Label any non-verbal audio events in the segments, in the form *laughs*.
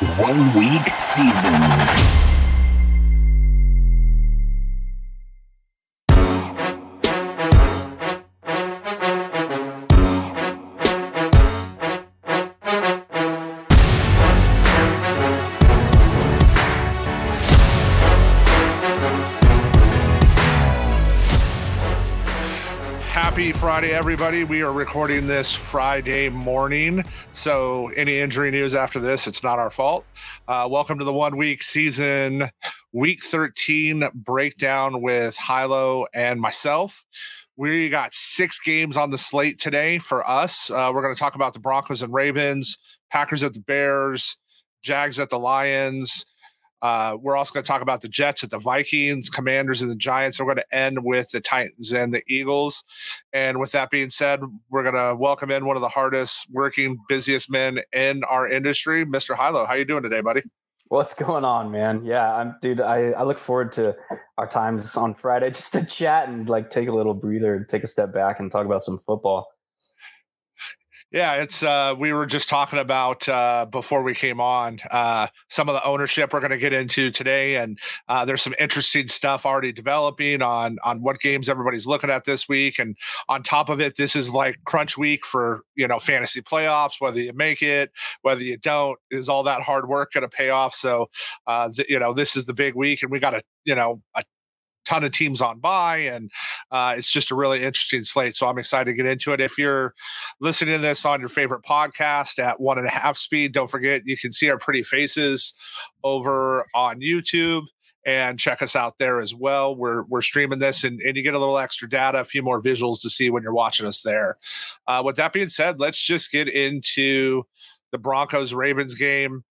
One week season. Friday, everybody. We are recording this Friday morning. So, any injury news after this, it's not our fault. Uh, welcome to the one week season, week 13 breakdown with Hilo and myself. We got six games on the slate today for us. Uh, we're going to talk about the Broncos and Ravens, Packers at the Bears, Jags at the Lions. Uh, we're also going to talk about the Jets at the Vikings, Commanders and the Giants. We're going to end with the Titans and the Eagles. And with that being said, we're going to welcome in one of the hardest working, busiest men in our industry, Mr. Hilo. How you doing today, buddy? What's going on, man? Yeah, I'm dude. I, I look forward to our times on Friday *laughs* just to chat and like take a little breather, take a step back and talk about some football. Yeah, it's uh we were just talking about uh before we came on uh some of the ownership we're going to get into today and uh there's some interesting stuff already developing on on what games everybody's looking at this week and on top of it this is like crunch week for, you know, fantasy playoffs whether you make it, whether you don't is all that hard work going to pay off? So uh th- you know this is the big week and we got a, you know, a ton of teams on by and uh, it's just a really interesting slate so i'm excited to get into it. If you're listening to this on your favorite podcast at one and a half speed don't forget you can see our pretty faces over on youtube and check us out there as well. We're we're streaming this and, and you get a little extra data a few more visuals to see when you're watching us there. Uh, with that being said let's just get into the broncos ravens game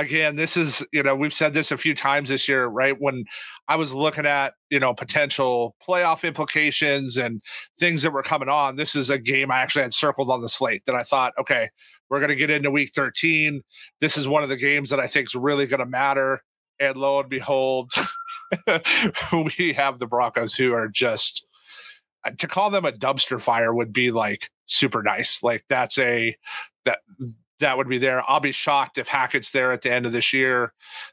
again, this is, you know, we've said this a few times this year, right? When I was looking at, you know, potential playoff implications and things that were coming on, this is a game I actually had circled on the slate that I thought, okay, we're going to get into week 13. This is one of the games that I think is really going to matter. And lo and behold, *laughs* we have the Broncos who are just, uh, to call them a dumpster fire would be like super nice. Like that's a, that that would be there. I'll be shocked if Hackett's there at the end of this year.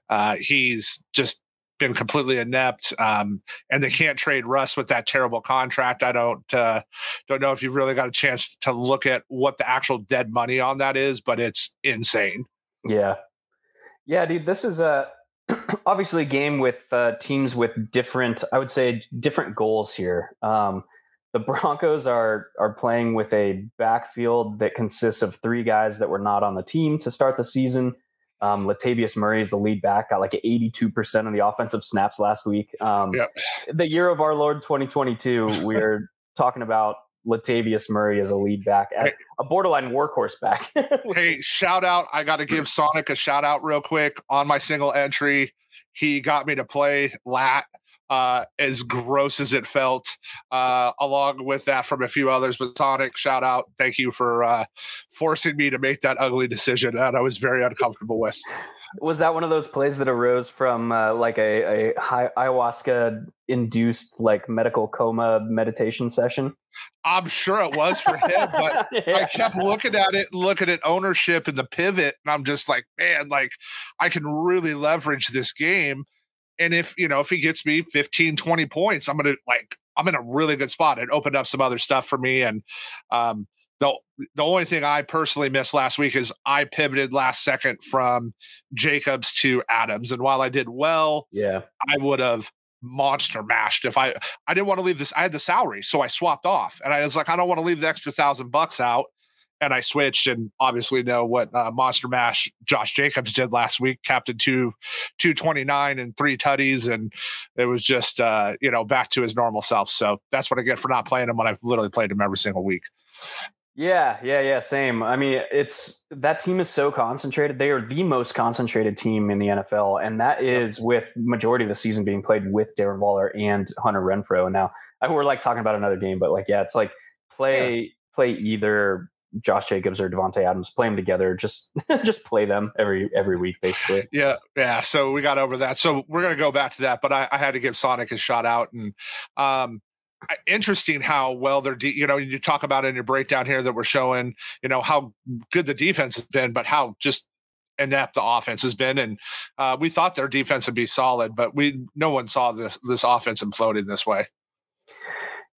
Uh, he's just been completely inept, um, and they can't trade Russ with that terrible contract. I don't uh, don't know if you've really got a chance to look at what the actual dead money on that is, but it's insane. Yeah, yeah, dude. This is a *clears throat* obviously a game with uh, teams with different, I would say, different goals here. Um, the Broncos are are playing with a backfield that consists of three guys that were not on the team to start the season. Um, Latavius Murray is the lead back, got like 82% of the offensive snaps last week. Um, yep. The year of our Lord 2022, we're *laughs* talking about Latavius Murray as a lead back, hey, a borderline workhorse back. *laughs* hey, is- shout out. I got to give *clears throat* Sonic a shout out real quick on my single entry. He got me to play lat uh, as gross as it felt, uh, along with that from a few others. But Sonic, shout out. Thank you for uh, forcing me to make that ugly decision that I was very uncomfortable with. Was that one of those plays that arose from uh, like a, a high ayahuasca induced like medical coma meditation session? I'm sure it was for him, but *laughs* yeah. I kept looking at it, looking at ownership and the pivot, and I'm just like, man, like I can really leverage this game and if, you know, if he gets me 15, 20 points, I'm going to like, I'm in a really good spot. It opened up some other stuff for me. And um, the, the only thing I personally missed last week is I pivoted last second from Jacobs to Adams. And while I did well, yeah, I would have monster mashed if I I didn't want to leave this. I had the salary, so I swapped off, and I was like, I don't want to leave the extra thousand bucks out and I switched and obviously know what uh, Monster Mash Josh Jacobs did last week, captain two, 229 and three tutties. And it was just, uh, you know, back to his normal self. So that's what I get for not playing him when I've literally played him every single week. Yeah, yeah, yeah. Same. I mean, it's that team is so concentrated. They are the most concentrated team in the NFL, and that is with majority of the season being played with Darren Waller and Hunter Renfrow. And now we're like talking about another game, but like, yeah, it's like play yeah. play either Josh Jacobs or Davante Adams, play them together. Just *laughs* just play them every every week, basically. Yeah, yeah. So we got over that. So we're gonna go back to that, but I, I had to give Sonic a shot out, and um, interesting how well they're. De- you know, you talk about in your breakdown here that we're showing, you know, how good the defense has been, but how just inept the offense has been. And uh, we thought their defense would be solid, but we no one saw this this offense imploding this way.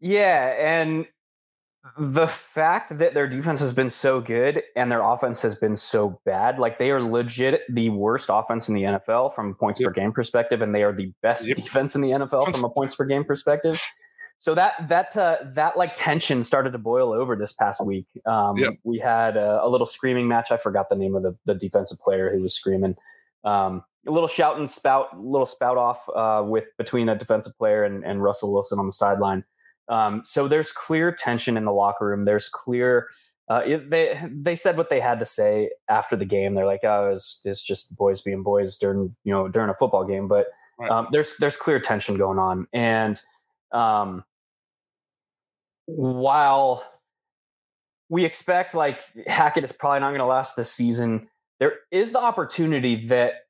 Yeah, and the fact that their defense has been so good and their offense has been so bad, like they are legit the worst offense in the NFL from a points yep. per game perspective, and they are the best yep. defense in the NFL from a points per game perspective. So that that uh, that like tension started to boil over this past week. Um, yep. We had a, a, little screaming match. I forgot the name of the, the defensive player who was screaming. Um, a little shout and spout, little spout off uh, with between a defensive player and, and Russell Wilson on the sideline. Um, so there's clear tension in the locker room. There's clear. Uh, it, they they said what they had to say after the game. They're like, "Oh, it's, it's just boys being boys during you know during a football game." But right. um, there's there's clear tension going on, and um, while we expect like Hackett is probably not going to last this season, there is the opportunity that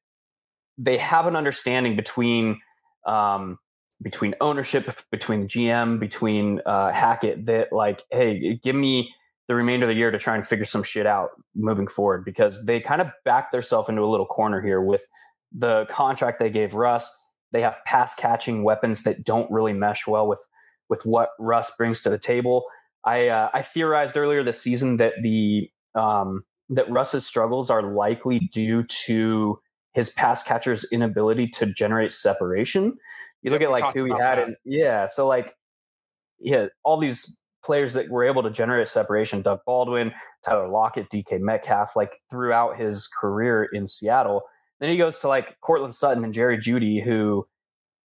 they have an understanding between um, between ownership, between the GM, between uh, Hackett that like, hey, give me the remainder of the year to try and figure some shit out moving forward because they kind of backed themselves into a little corner here with the contract they gave Russ. They have pass catching weapons that don't really mesh well with with what Russ brings to the table. I uh, I theorized earlier this season that the um, that Russ's struggles are likely due to his pass catcher's inability to generate separation you look at like who he had, and yeah, so like yeah, all these players that were able to generate separation: Doug Baldwin, Tyler Lockett, DK Metcalf, like throughout his career in Seattle. Then he goes to like Courtland Sutton and Jerry Jeudy who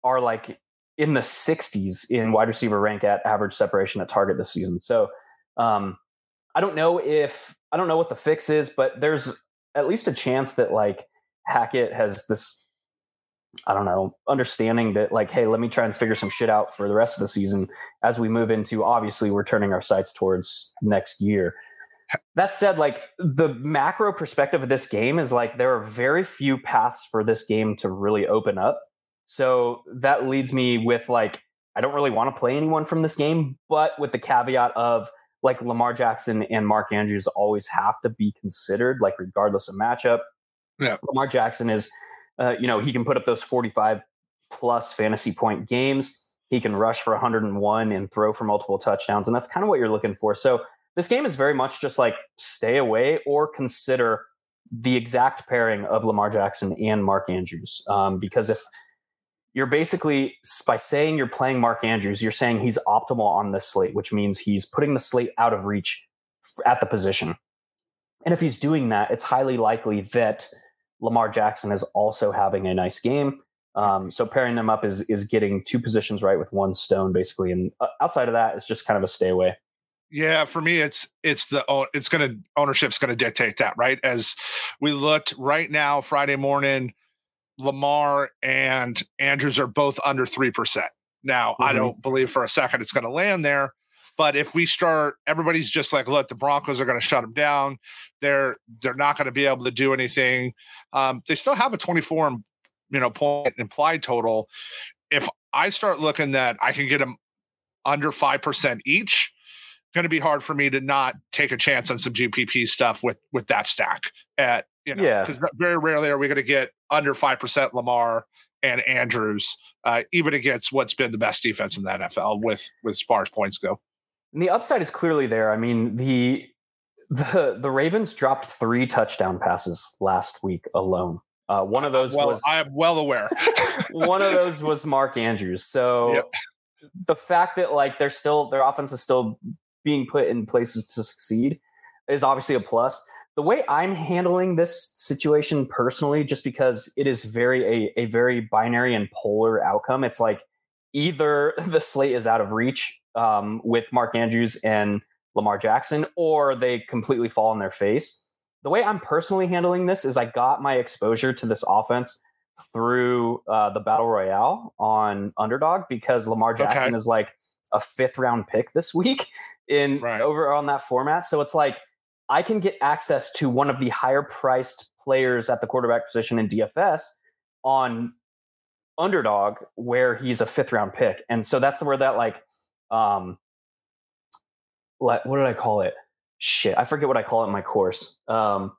are like in the 60s in wide receiver rank at average separation at target this season. So um, I don't know if I don't know what the fix is, but there's at least a chance that like Hackett has this I don't know, understanding that like, hey, let me try and figure some shit out for the rest of the season as we move into obviously we're turning our sights towards next year. That said, like the macro perspective of this game is like there are very few paths for this game to really open up. So that leads me with like, I don't really want to play anyone from this game, but with the caveat of like Lamar Jackson and Mark Andrews always have to be considered, like regardless of matchup. Yeah. Lamar Jackson is uh, you know, he can put up those 45 plus fantasy point games. He can rush for 101 and throw for multiple touchdowns. And that's kind of what you're looking for. So this game is very much just like stay away or consider the exact pairing of Lamar Jackson and Mark Andrews. Um, because if you're basically, by saying you're playing Mark Andrews, you're saying he's optimal on this slate, which means he's putting the slate out of reach at the position. And if he's doing that, it's highly likely that Lamar Jackson is also having a nice game. Um, so pairing them up is is getting two positions right with one stone basically, and uh, outside of that, it's just kind of a stay away. Yeah, for me, it's it's the it's going to ownership's going to dictate that, right? As we looked right now, Friday morning, Lamar and Andrews are both under three percent. Now, mm-hmm. I don't believe for a second it's going to land there, but if we start, everybody's just like, look, the Broncos are going to shut them down. They're they're not going to be able to do anything. Um, they still have a 24, you know, point implied total. If I start looking that I can get them under five percent each, going to be hard for me to not take a chance on some GPP stuff with with that stack. At you know, yeah, because very rarely are we going to get under five percent Lamar and Andrews, uh, even against what's been the best defense in the NFL with, with as far as points go. And the upside is clearly there. I mean, the *laughs* the the Ravens dropped three touchdown passes last week alone. Uh, one of those well, was I am well aware. *laughs* one of those was Mark Andrews. So yep. the fact that like they're still their offense is still being put in places to succeed is obviously a plus. The way I'm handling this situation personally, just because it is very a, a very binary and polar outcome, it's like either *laughs* the slate is out of reach um, with Mark Andrews and Lamar Jackson, or they completely fall on their face. The way I'm personally handling this is I got my exposure to this offense through uh, the battle royale on underdog because Lamar Jackson okay. is like a fifth round pick this week *laughs* in right. over on that format. So it's like I can get access to one of the higher priced players at the quarterback position in DFS on underdog where he's a fifth round pick. And so that's where that like um what, did I call it? Shit, I forget what I call it in my course. Um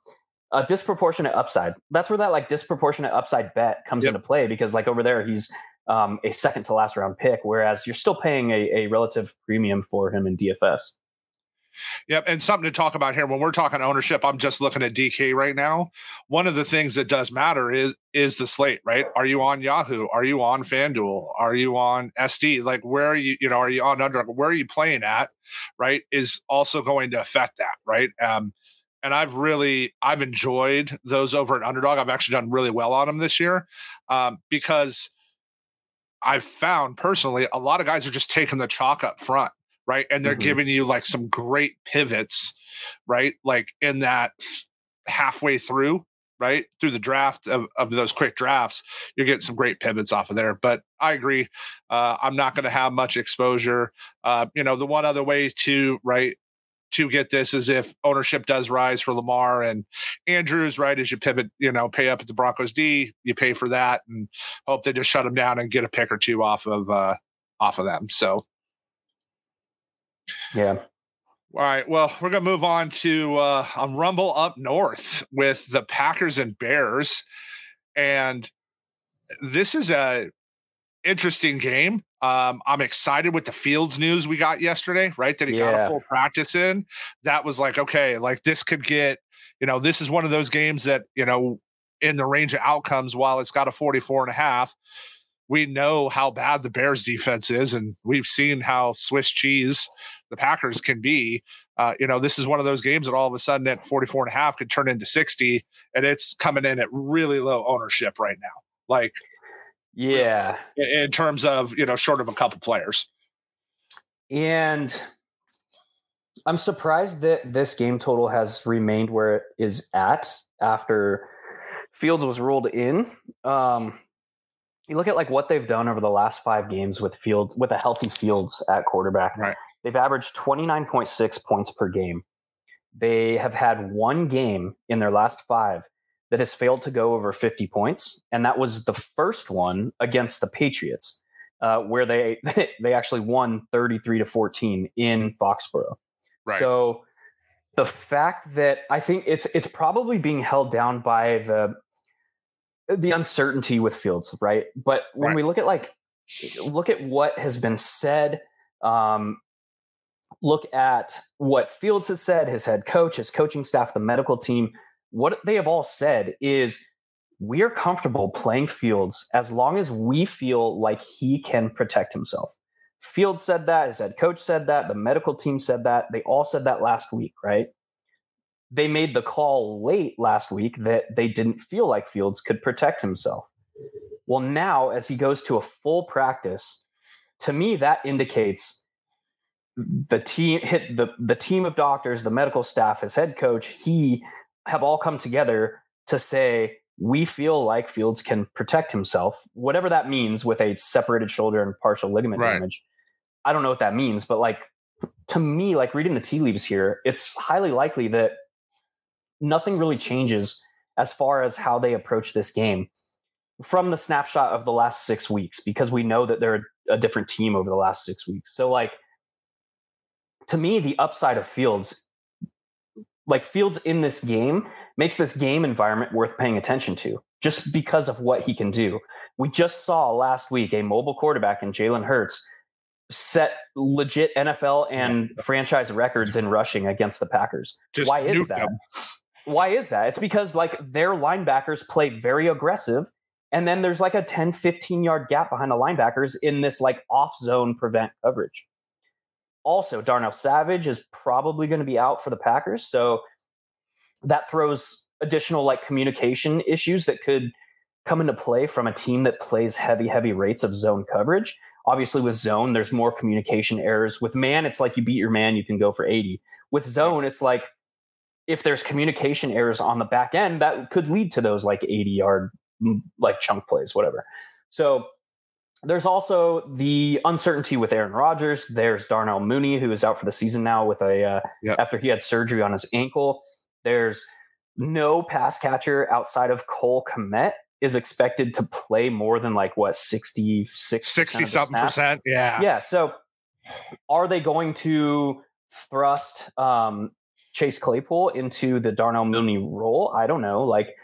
a disproportionate upside. That's where that like disproportionate upside bet comes yep. into play because like over there he's um, a second to last round pick, whereas you're still paying a, a relative premium for him in DFS. Yep. And something to talk about here when we're talking ownership, I'm just looking at DK right now. One of the things that does matter is is the slate, right? Are you on Yahoo? Are you on FanDuel? Are you on SD? Like where are you, you know, are you on under where are you playing at? Right? Is also going to affect that, right? Um, and I've really I've enjoyed those over at underdog. I've actually done really well on them this year. Um, because I've found personally a lot of guys are just taking the chalk up front right? And they're mm-hmm. giving you like some great pivots, right? Like in that halfway through, right? Through the draft of, of those quick drafts, you're getting some great pivots off of there. But I agree. Uh, I'm not going to have much exposure. Uh, you know, the one other way to, right, to get this is if ownership does rise for Lamar and Andrews, right? As you pivot, you know, pay up at the Broncos D, you pay for that and hope they just shut them down and get a pick or two off of uh off of them. So yeah. All right. Well, we're going to move on to uh, a Rumble up north with the Packers and Bears. And this is a interesting game. Um, I'm excited with the Fields news we got yesterday, right? That he yeah. got a full practice in. That was like, okay, like this could get, you know, this is one of those games that, you know, in the range of outcomes, while it's got a 44 and a half, we know how bad the Bears defense is, and we've seen how Swiss cheese the Packers can be. Uh, you know, this is one of those games that all of a sudden at 44 and a half could turn into 60, and it's coming in at really low ownership right now. Like, yeah, in terms of, you know, short of a couple players. And I'm surprised that this game total has remained where it is at after Fields was ruled in. Um, you look at like what they've done over the last five games with Fields with a healthy Fields at quarterback. Right. They've averaged 29.6 points per game. They have had one game in their last five that has failed to go over 50 points, and that was the first one against the Patriots, uh, where they *laughs* they actually won 33 to 14 in Foxborough. Right. So the fact that I think it's it's probably being held down by the the uncertainty with Fields, right? But when right. we look at like look at what has been said, um, look at what Fields has said, his head coach, his coaching staff, the medical team, what they have all said is we are comfortable playing Fields as long as we feel like he can protect himself. Fields said that, his head coach said that, the medical team said that. They all said that last week, right? They made the call late last week that they didn't feel like Fields could protect himself. Well, now as he goes to a full practice, to me that indicates the team hit the the team of doctors, the medical staff, his head coach, he have all come together to say we feel like Fields can protect himself, whatever that means with a separated shoulder and partial ligament right. damage. I don't know what that means, but like to me, like reading the tea leaves here, it's highly likely that nothing really changes as far as how they approach this game from the snapshot of the last six weeks because we know that they're a different team over the last six weeks. So, like, to me, the upside of Fields, like Fields in this game, makes this game environment worth paying attention to just because of what he can do. We just saw last week a mobile quarterback in Jalen Hurts set legit NFL and franchise records in rushing against the Packers. Just Why is that? Them. Why is that? It's because like their linebackers play very aggressive. And then there's like a 10, 15 yard gap behind the linebackers in this like off zone prevent coverage. Also, Darnell Savage is probably going to be out for the Packers. So that throws additional like communication issues that could come into play from a team that plays heavy, heavy rates of zone coverage. Obviously, with zone, there's more communication errors. With man, it's like you beat your man, you can go for 80. With zone, it's like if there's communication errors on the back end, that could lead to those like 80 yard mm, like chunk plays, whatever. So there's also the uncertainty with Aaron Rodgers. There's Darnell Mooney, who is out for the season now with a uh, yep. after he had surgery on his ankle. There's no pass catcher outside of Cole Kmet is expected to play more than like what 66 60 something percent yeah yeah so are they going to thrust um Chase Claypool into the Darnell Mooney role? I don't know. Like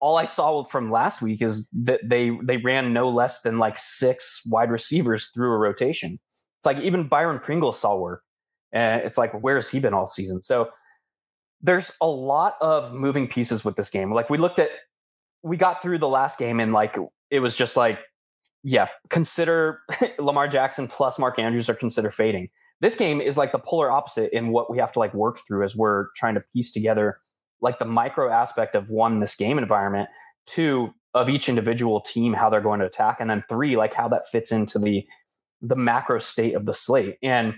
all I saw from last week is that they they ran no less than like six wide receivers through a rotation. It's like even Byron Pringle saw work. And it's like, where has he been all season? So there's a lot of moving pieces with this game. Like we looked at, we got through the last game and like it was just like, yeah, consider *laughs* Lamar Jackson plus Mark Andrews are consider fading. This game is like the polar opposite in what we have to like work through as we're trying to piece together like the micro aspect of one, this game environment, two, of each individual team, how they're going to attack, and then three, like how that fits into the the macro state of the slate. And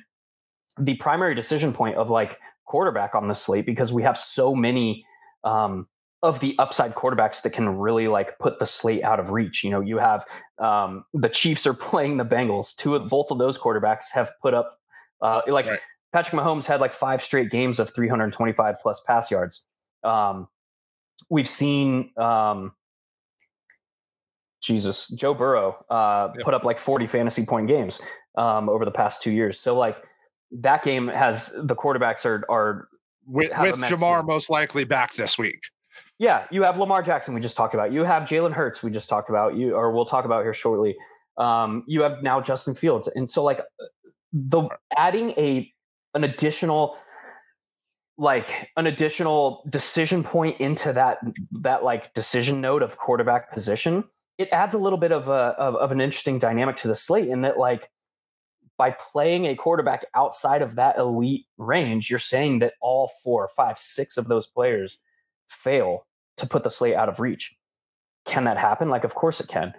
the primary decision point of like quarterback on the slate, because we have so many um, of the upside quarterbacks that can really like put the slate out of reach. You know, you have um, the Chiefs are *laughs* playing the Bengals. Two of both of those quarterbacks have put up uh, like right. Patrick Mahomes had like five straight games of 325 plus pass yards. Um, we've seen um, Jesus Joe Burrow uh, put up like 40 fantasy point games um, over the past two years. So like that game has the quarterbacks are are with, with Ja'Marr most likely back this week. Yeah, you have Lamar Jackson. We just talked about. You have Jalen Hurts. We just talked about. You or we'll talk about here shortly. Um, you have now Justin Fields, and so like the adding a an additional like an additional decision point into that that like decision node of quarterback position it adds a little bit of a of, of, an interesting dynamic to the slate in that like by playing a quarterback outside of that elite range you're saying that all four five six of those players fail to put the slate out of reach. Can that happen? Like of course it can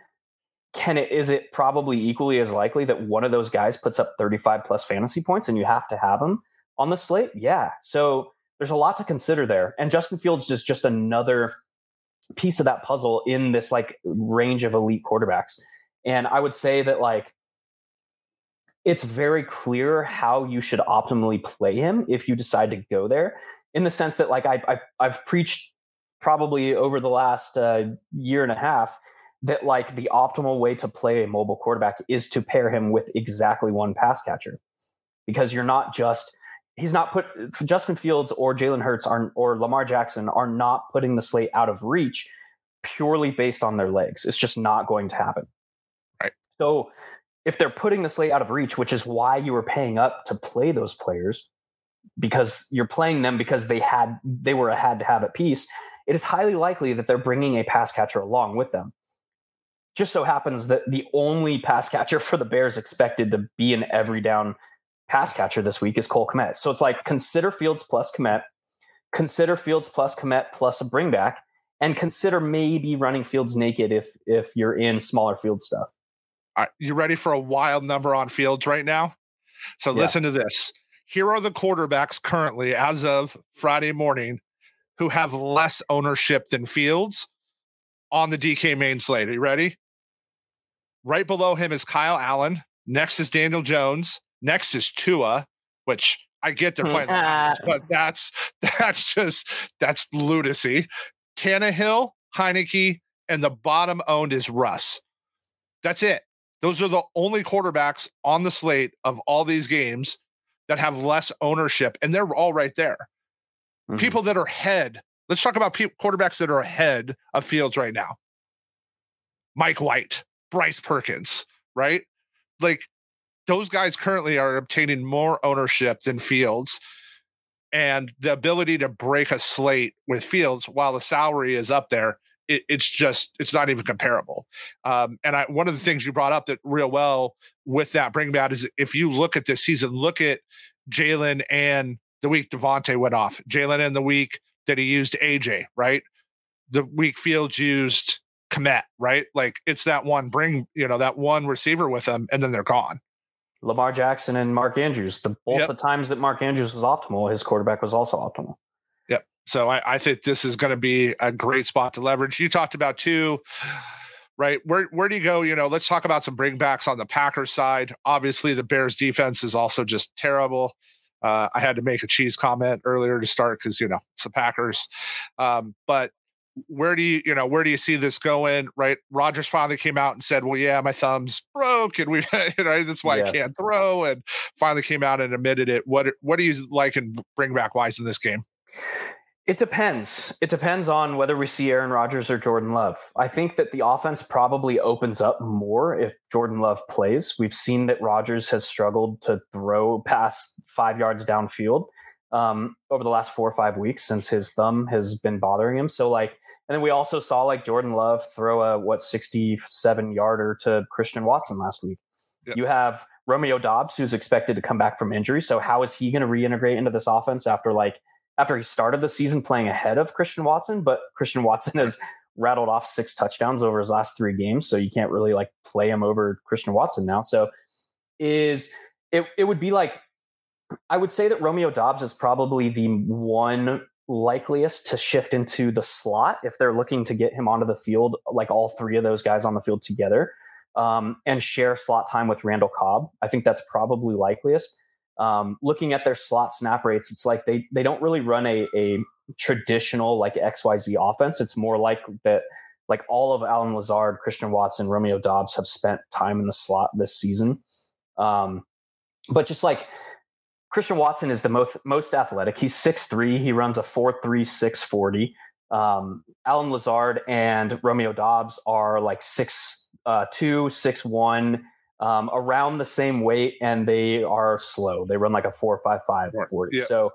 can it is it probably equally as likely that one of those guys puts up 35 plus fantasy points and you have to have them on the slate? Yeah. So there's a lot to consider there. And Justin Fields is just another piece of that puzzle in this like range of elite quarterbacks. And I would say that like it's very clear how you should optimally play him if you decide to go there. In the sense that like I, I have preached probably over the last uh, year and a half that like the optimal way to play a mobile quarterback is to pair him with exactly one pass catcher because you're not just he's not put Justin Fields or Jalen Hurts are, or Lamar Jackson are not putting the slate out of reach purely based on their legs. It's just not going to happen. Right. So if they're putting the slate out of reach, which is why you were paying up to play those players, because you're playing them because they had they were a had to have at piece, it is highly likely that they're bringing a pass catcher along with them. Just so happens that the only pass catcher for the Bears expected to be an every down pass catcher this week is Cole Kmet. So it's like consider Fields plus Kmet, consider Fields plus Kmet plus a bringback, and consider maybe running Fields naked if if you're in smaller field stuff. All right, you ready for a wild number on Fields right now? So yeah. listen to this. Here are the quarterbacks currently, as of Friday morning, who have less ownership than Fields on the DK main slate. Are you ready? Right below him is Kyle Allen. Next is Daniel Jones. Next is Tua, which I get they're playing, the but that's *laughs* that's just that's lunacy. Tannehill, Heinicke, and the bottom owned is Russ. That's it. Those are the only quarterbacks on the slate of all these games that have less ownership, and they're all right there. Mm-hmm. People that are ahead. Let's talk about pe- quarterbacks that are ahead of Fields right now. Mike White, Bryce Perkins, right? Like those guys currently are obtaining more ownership than Fields. And the ability to break a slate with Fields while the salary is up there, it, it's just it's not even comparable. Um, and I, one of the things you brought up that real well with that bring about is if you look at this season, look at Jalen and the week Davante went off, Jalen in the week that he used AJ, right? The week Fields used Kmet, right? Like it's that one bring, you know, that one receiver with them, and then they're gone. Lamar Jackson and Mark Andrews. The both yep. the times that Mark Andrews was optimal, his quarterback was also optimal. Yep. So I, I think this is going to be a great spot to leverage. You talked about two, right? Where where do you go? You know, let's talk about some bringbacks on the Packers side. Obviously, the Bears defense is also just terrible. Uh, I had to make a cheese comment earlier to start because you know it's the Packers, um, but where do you you know where do you see this going right Rodgers finally came out and said well yeah my thumb's broke and we *laughs* you know that's why yeah. i can't throw and finally came out and admitted it what what do you like and bring back wise in this game It depends. It depends on whether we see Aaron Rodgers or Jordan Love. I think that the offense probably opens up more if Jordan Love plays. We've seen that Rodgers has struggled to throw past five yards downfield um, over the last four or five weeks since his thumb has been bothering him. So, like, and then we also saw like Jordan Love throw a what 67 yarder to Christian Watson last week. Yep. You have Romeo Doubs who's expected to come back from injury. So, how is he going to reintegrate into this offense after like after he started the season playing ahead of Christian Watson, but Christian Watson has rattled off six touchdowns over his last three games, so you can't really like play him over Christian Watson now. So is it it would be like I would say that Romeo Doubs is probably the one likeliest to shift into the slot if they're looking to get him onto the field, like all three of those guys on the field together, um, and share slot time with Randall Cobb. I think that's probably likeliest um, looking at their slot snap rates, it's like they they don't really run a, a traditional like XYZ offense. It's more like that like all of Allen Lazard, Christian Watson, Romeo Doubs have spent time in the slot this season. Um, but just like Christian Watson is the most most athletic. He's 6'3, he runs a 4'3, 640. Um, Allen Lazard and Romeo Doubs are like six uh, two, six one, um, around the same weight and they are slow. They run like a four five five forty. Yeah. So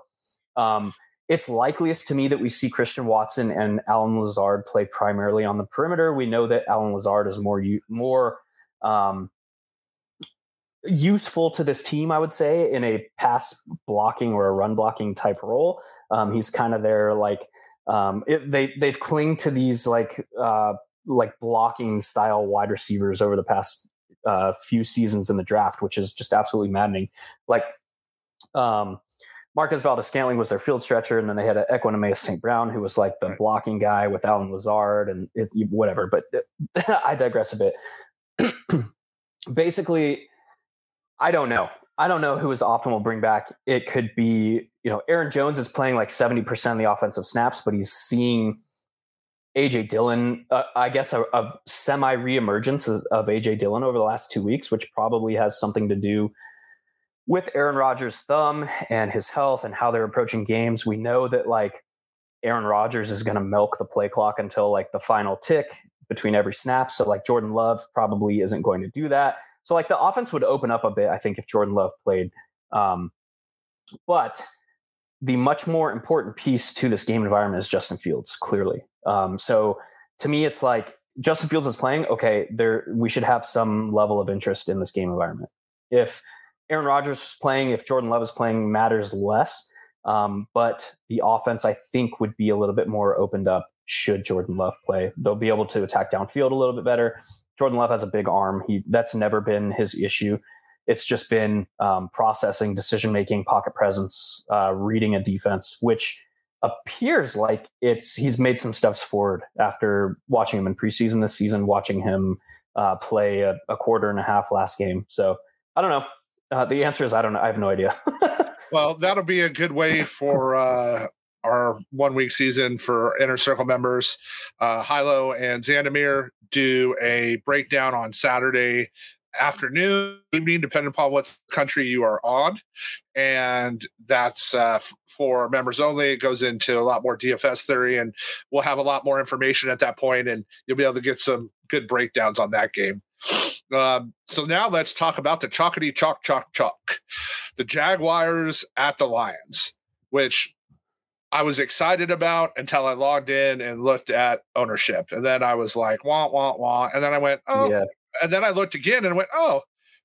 um, it's likeliest to me that we see Christian Watson and Allen Lazard play primarily on the perimeter. We know that Allen Lazard is more more um, useful to this team, I would say, in a pass blocking or a run blocking type role. Um, he's kind of there, like um, it, they they've clinged to these like uh, like blocking style wide receivers over the past uh, few seasons in the draft, which is just absolutely maddening. Like um, Marquez Valdes-Scantling was their field stretcher, and then they had Equanimeous St. Brown, who was like the right. blocking guy with Allen Lazard and it, whatever. But *laughs* I digress a bit. *clears throat* Basically, I don't know. I don't know who is optimal bring back. It could be, you know, Aaron Jones is playing like 70% of the offensive snaps, but he's seeing AJ Dillon, uh, I guess a, a semi reemergence of, of AJ Dillon over the last two weeks, which probably has something to do with Aaron Rodgers' thumb and his health and how they're approaching games. We know that like Aaron Rodgers is going to milk the play clock until like the final tick between every snap. So like Jordan Love probably isn't going to do that. So like the offense would open up a bit, I think, if Jordan Love played. Um, but the much more important piece to this game environment is Justin Fields, clearly. Um, so to me, it's like Justin Fields is playing. Okay, there we should have some level of interest in this game environment. If Aaron Rodgers is playing, if Jordan Love is playing, matters less. Um, but the offense, I think, would be a little bit more opened up should Jordan Love play. They'll be able to attack downfield a little bit better. Jordan Love has a big arm. He that's never been his issue. It's just been um, processing, decision making, pocket presence, uh, reading a defense, which appears like it's he's made some steps forward after watching him in preseason this season, watching him uh, play a, a, quarter and a half last game. So I don't know. Uh, the answer is I don't know. I have no idea. *laughs* well, that'll be a good way for uh, our one week season for inner circle members. Uh, Hilo and Xandamir do a breakdown on Saturday afternoon, evening, depending upon what country you are on. And that's uh, for members only. It goes into a lot more DFS theory, and we'll have a lot more information at that point, and you'll be able to get some good breakdowns on that game. Um, so now let's talk about the chalkity chalk chalk chalk, the Jaguars at the Lions, which I was excited about until I logged in and looked at ownership, and then I was like, wah wah wah, and then I went, oh, yeah and then I looked again and went, oh,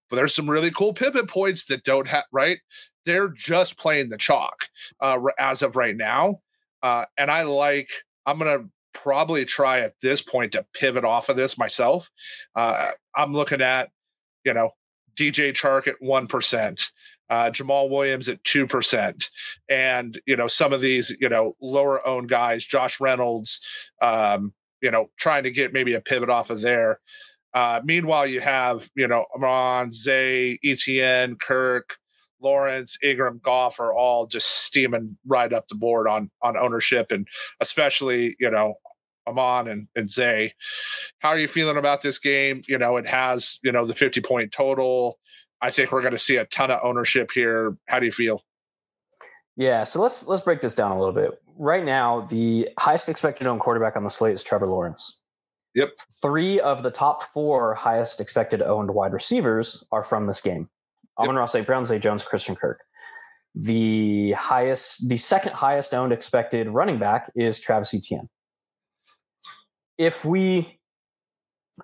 but there's some really cool pivot points that don't have right. They're just playing the chalk uh, as of right now, uh, and I like. I'm gonna probably try at this point to pivot off of this myself. Uh, I'm looking at, you know, DJ Chark at one percent. Uh, Jamaal Williams at 2%. And, you know, some of these, you know, lower owned guys, Josh Reynolds, um, you know, trying to get maybe a pivot off of there. Uh, meanwhile, you have, you know, Amon, Zay, Etienne, Kirk, Lawrence, Engram, Goff are all just steaming right up the board on on ownership and especially, you know, Amon and, and Zay. How are you feeling about this game? You know, it has, you know, the 50 point total. I think we're going to see a ton of ownership here. How do you feel? Yeah, so let's let's break this down a little bit. right now, the highest expected owned quarterback on the slate is Trevor Lawrence. Yep. Three of the top four highest expected owned wide receivers are from this game. Amon-Ra St. Brown, Zay Jones, Christian Kirk. The highest, the second highest owned expected running back is Travis Etienne. If we,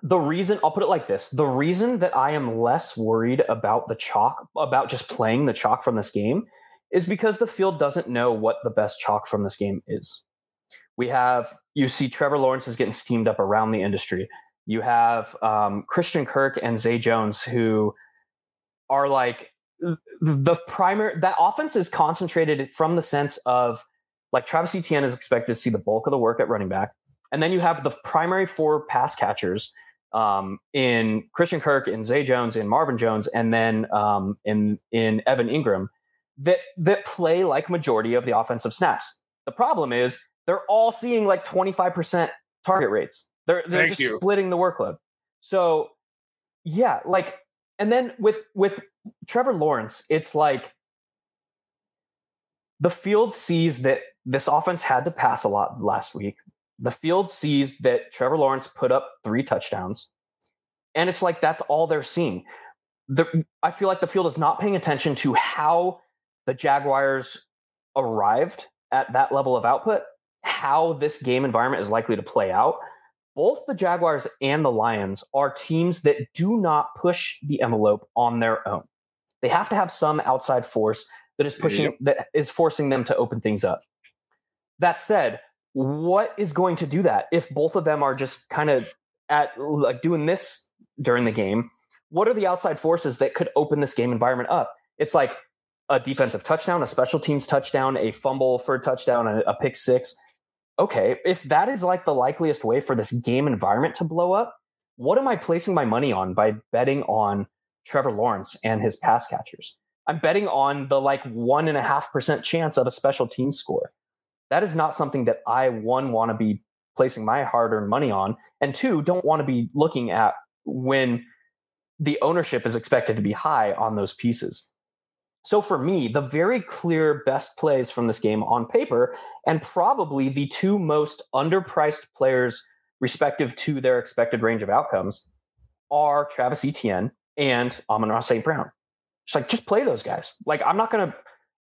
the reason, I'll put it like this the reason that I am less worried about the chalk, about just playing the chalk from this game, is because the field doesn't know what the best chalk from this game is. We have, you see Trevor Lawrence is getting steamed up around the industry. You have um, Christian Kirk and Zay Jones who are like the primary, that offense is concentrated from the sense of like Travis Etienne is expected to see the bulk of the work at running back. And then you have the primary four pass catchers um, in Christian Kirk, in Zay Jones, in Marvin Jones, and then um, in in Evan Engram that that play like majority of the offensive snaps. The problem is they're all seeing like 25% target rates. They're they're Thank just you. splitting the workload. So yeah, like and then with with Trevor Lawrence, it's like the field sees that this offense had to pass a lot last week. The field sees that Trevor Lawrence put up three touchdowns. And it's like that's all they're seeing. The, I feel like the field is not paying attention to how the Jaguars arrived at that level of output, how this game environment is likely to play out. Both the Jaguars and the Lions are teams that do not push the envelope on their own. They have to have some outside force that is pushing Yep. that is forcing them to open things up. That said, what is going to do that if both of them are just kind of at like doing this during the game? What are the outside forces that could open this game environment up? It's like a defensive touchdown, a special teams touchdown, a fumble for a touchdown, a, a pick six. Okay, if that is like the likeliest way for this game environment to blow up, what am I placing my money on by betting on Trevor Lawrence and his pass catchers? I'm betting on the like one and a half percent chance of a special team score. That is not something that I one want to be placing my hard-earned money on, and two don't want to be looking at when the ownership is expected to be high on those pieces. So for me, the very clear best plays from this game on paper, and probably the two most underpriced players respective to their expected range of outcomes, are Travis Etienne and Amon-Ra St. Brown. Just like just play those guys. Like I'm not gonna.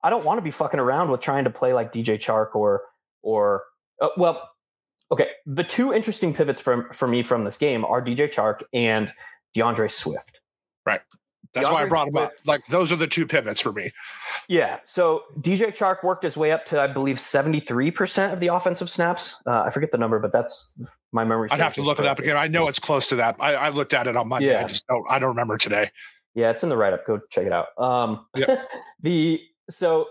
I don't want to be fucking around with trying to play like DJ Chark or or uh, well, okay. The two interesting pivots from for me from this game are DJ Chark and DeAndre Swift. Right. That's why I brought him up. Like those are the two pivots for me. Yeah. So DJ Chark worked his way up to, I believe, 73% of the offensive snaps. Uh, I forget the number, but that's my memory. I'd have to look it up again. I know it's close to that. I, I looked at it on Monday. Yeah. I just don't. I don't remember today. Yeah, it's in the write up. Go check it out. Um, Yep. *laughs* the so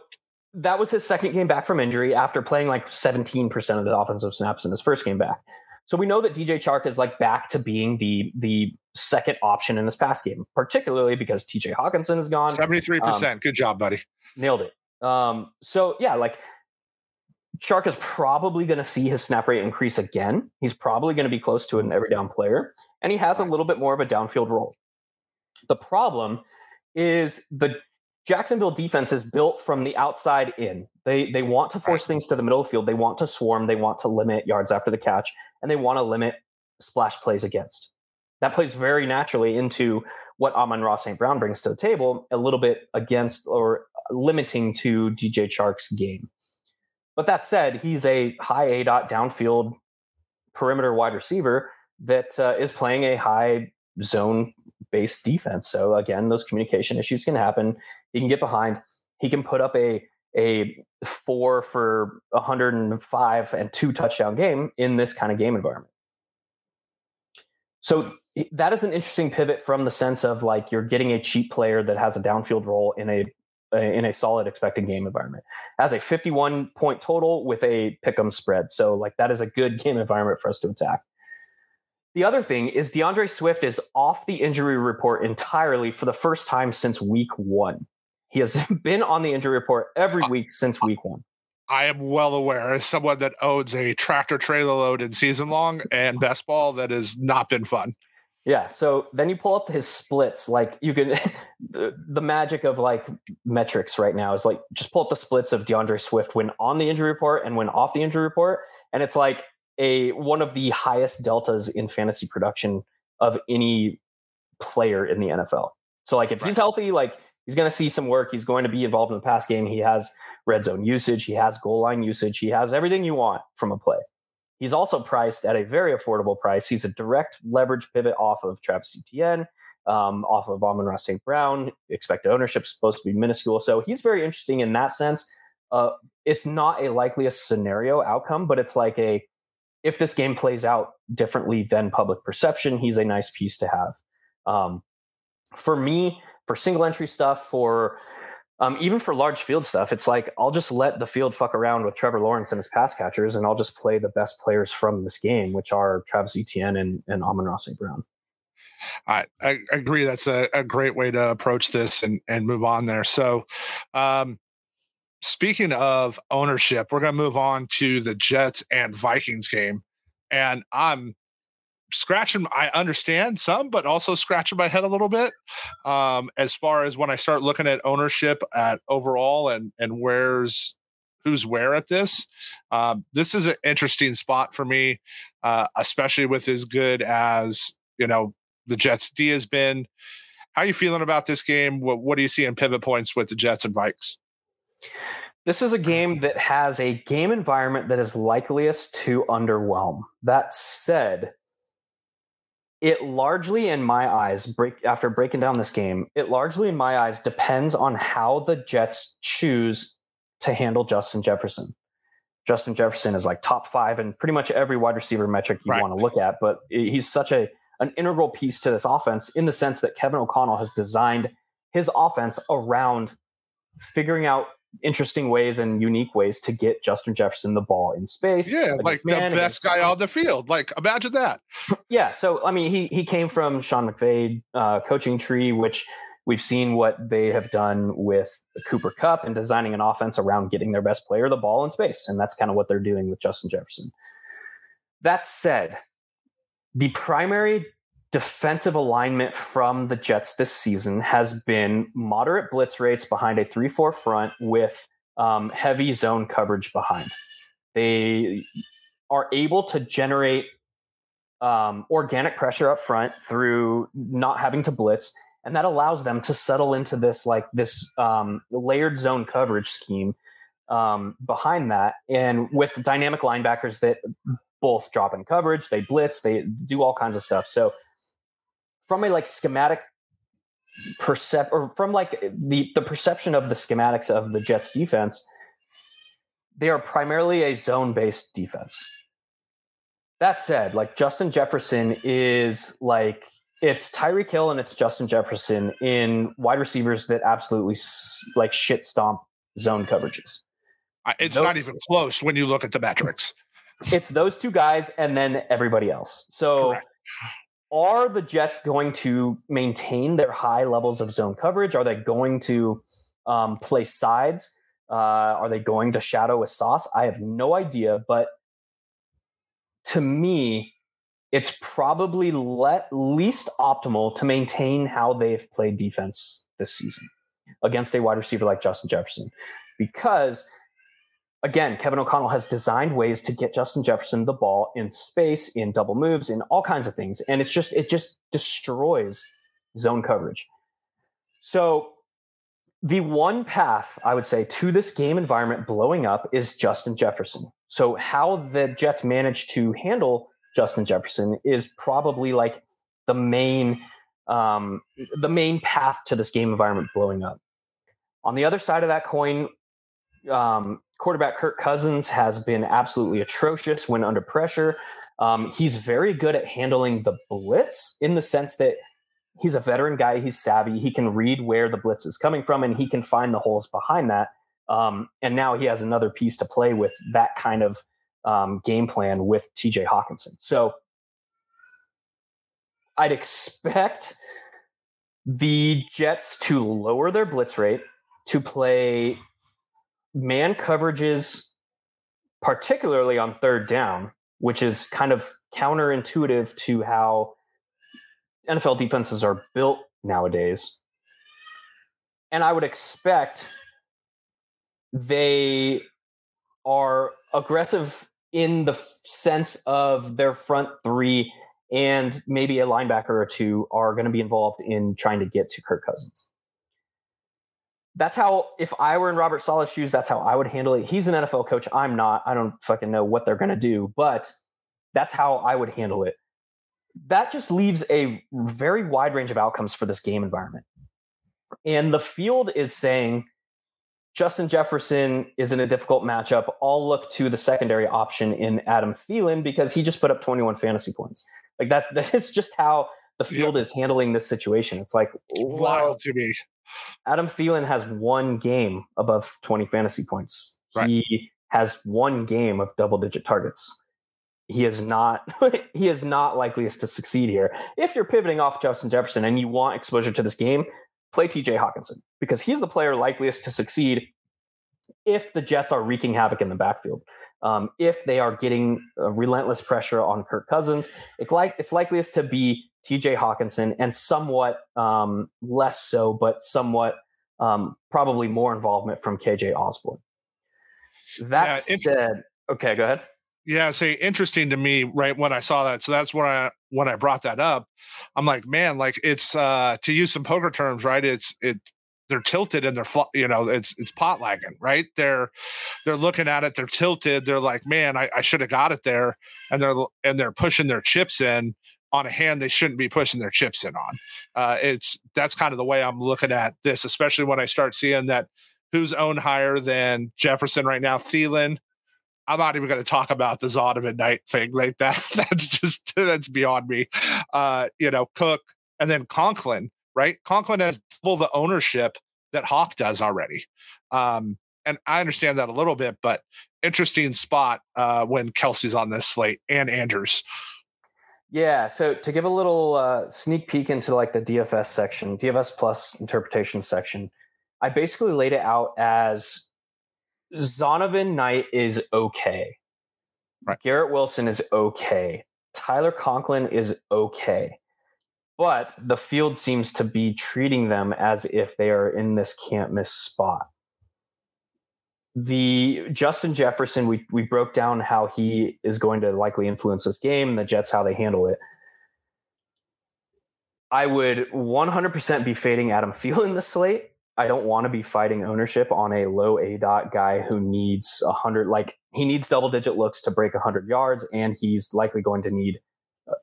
that was his second game back from injury after playing like 17% of the offensive snaps in his first game back. So we know that DJ Chark is like back to being the the second option in this pass game, particularly because TJ Hockenson is gone. Seventy three Um, percent. Good job, buddy. Nailed it. Um, so yeah, like Chark is probably going to see his snap rate increase again. He's probably going to be close to an every down player, and he has a little bit more of a downfield role. The problem is the Jacksonville defense is built from the outside in. They they want to force things to the middle of the field. They want to swarm. They want to limit yards after the catch, and they want to limit splash plays against. That plays very naturally into what Amon-Ra St. Brown brings to the table, a little bit against or limiting to DJ Chark's game. But that said, he's a high A dot downfield perimeter wide receiver that uh, is playing a high zone based defense. So again, those communication issues can happen. He can get behind. He can put up a a four for 105 and two touchdown game in this kind of game environment. So that is an interesting pivot from the sense of like you're getting a cheap player that has a downfield role in a in a solid expected game environment. Has a 51 point total with a pick'em spread. So like that is a good game environment for us to attack. The other thing is DeAndre Swift is off the injury report entirely for the first time since week one. He has *laughs* been on the injury report every week since week one. I am well aware as someone that owns a tractor trailer load in season long and best ball that has not been fun. Yeah. So then you pull up his splits. Like you can, *laughs* the, the magic of like metrics right now is like just pull up the splits of DeAndre Swift when on the injury report and when off the injury report, and it's like a one of the highest deltas in fantasy production of any player in the NFL. So like if right. he's healthy, like he's going to see some work. He's going to be involved in the pass game. He has red zone usage. He has goal line usage. He has everything you want from a play. He's also priced at a very affordable price. He's a direct leverage pivot off of Travis Etienne, um, off of Amon-Ra St. Brown. Expected ownership is supposed to be minuscule. So he's very interesting in that sense. Uh, it's not a likeliest scenario outcome, but it's like a if this game plays out differently than public perception, he's a nice piece to have. Um, for me, for single entry stuff, for um, even for large field stuff, it's like I'll just let the field fuck around with Trevor Lawrence and his pass catchers, and I'll just play the best players from this game, which are Travis Etienne and, and Amon-Ra St. Brown. I, I agree. That's a, a, great way to approach this and, and move on there. So, um, speaking of ownership, we're going to move on to the Jets and Vikings game. And I'm scratching i understand some but also scratching my head a little bit um, as far as when i start looking at ownership at overall and and where's who's where at this um, this is an interesting spot for me uh, especially with as good as you know the jets d has been how are you feeling about this game what, what do you see in pivot points with the jets and vikes this is a hmm. game that has a game environment that is likeliest to underwhelm. That said, it largely in my eyes break after breaking down this game it largely in my eyes depends on how the jets choose to handle justin jefferson justin jefferson is like top five in pretty much every wide receiver metric you right. want to look at but he's such a an integral piece to this offense in the sense that kevin o'connell has designed his offense around figuring out interesting ways and unique ways to get Justin Jefferson the ball in space. Yeah, like the best guy on the field. Like imagine that. *laughs* Yeah, so I mean, he he came from Sean McVay uh, coaching tree, which we've seen what they have done with Cooper Kupp and designing an offense around getting their best player the ball in space, and that's kind of what they're doing with Justin Jefferson. That said, the primary defensive alignment from the Jets this season has been moderate blitz rates behind a 3 4 front with um, heavy zone coverage behind. They are able to generate um, organic pressure up front through not having to blitz. And that allows them to settle into this like this um, layered zone coverage scheme um, behind that, and with dynamic linebackers that both drop in coverage, they blitz, they do all kinds of stuff. So from a like schematic percep or from like the the perception of the schematics of the Jets defense, they are primarily a zone based defense. That said, like Justin Jefferson is like it's Tyreek Hill and it's Justin Jefferson in wide receivers that absolutely like shit stomp zone coverages. It's those, not even close when you look at the metrics. It's those two guys and then everybody else. So Correct are the Jets going to maintain their high levels of zone coverage? Are they going to um, play sides? Uh, are they going to shadow a Sauce? I have no idea, but to me, it's probably let, least optimal to maintain how they've played defense this season against a wide receiver like Justin Jefferson because again, Kevin O'Connell has designed ways to get Justin Jefferson the ball in space, in double moves, in all kinds of things. And it's just, it just destroys zone coverage. So the one path I would say to this game environment blowing up is Justin Jefferson. So how the Jets manage to handle Justin Jefferson is probably like the main um, the main path to this game environment blowing up. On the other side of that coin, um, quarterback Kirk Cousins has been absolutely atrocious when under pressure. Um, he's very good at handling the blitz in the sense that he's a veteran guy. He's savvy. He can read where the blitz is coming from and he can find the holes behind that. Um, and now he has another piece to play with that kind of um, game plan with TJ Hockenson. So I'd expect the Jets to lower their blitz rate, to play man coverages, particularly on third down, which is kind of counterintuitive to how NFL defenses are built nowadays. And I would expect they are aggressive in the sense of their front three and maybe a linebacker or two are going to be involved in trying to get to Kirk Cousins. That's how, if I were in Robert Saleh's shoes, that's how I would handle it. He's an NFL coach. I'm not. I don't fucking know what they're going to do, but that's how I would handle it. That just leaves a very wide range of outcomes for this game environment. And the field is saying, Justin Jefferson is in a difficult matchup. I'll look to the secondary option in Adam Thielen because he just put up 21 fantasy points. Like that, *laughs* that is just how the field yep. is handling this situation. It's like wild to me. Adam Thielen has one game above 20 fantasy points. Right. He has one game of double digit targets. He is not *laughs* he is not likeliest to succeed here. If you're pivoting off Justin Jefferson and you want exposure to this game, play TJ Hockenson because he's the player likeliest to succeed if the Jets are wreaking havoc in the backfield. Um, if they are getting relentless pressure on Kirk Cousins, it like it's likeliest to be TJ Hockenson, and somewhat um, less so, but somewhat um, probably more involvement from KJ Osborne. That yeah, said, okay, go ahead. Yeah, say interesting to me, right? When I saw that, so that's when I when I brought that up. I'm like, man, like it's uh to use some poker terms, right? It's it they're tilted and they're you know it's it's pot lagging right they're they're looking at it they're tilted they're like man i, I should have got it there and they're and they're pushing their chips in on a hand they shouldn't be pushing their chips in on uh, it's that's kind of the way i'm looking at this especially when i start seeing that who's owned higher than jefferson right now Thielen, I'm not even going to talk about the Zonovan Knight thing like that. *laughs* That's just that's beyond me. Uh, you know, Cook and then Conklin right? Conklin has double the ownership that Hawk does already. Um, and I understand that a little bit, but interesting spot uh, when Kelce's on this slate and Andrews. Yeah. So to give a little uh, sneak peek into like the DFS section, DFS plus interpretation section, I basically laid it out as Zonovan Knight is okay. Right. Garrett Wilson is okay. Tyler Conklin is okay but the field seems to be treating them as if they are in this can't miss spot. The Justin Jefferson, we we broke down how he is going to likely influence this game, the Jets how they handle it. I would 100% be fading Adam *laughs* Thielen the slate. I don't want to be fighting ownership on a low A dot guy who needs 100 like he needs double digit looks to break 100 yards and he's likely going to need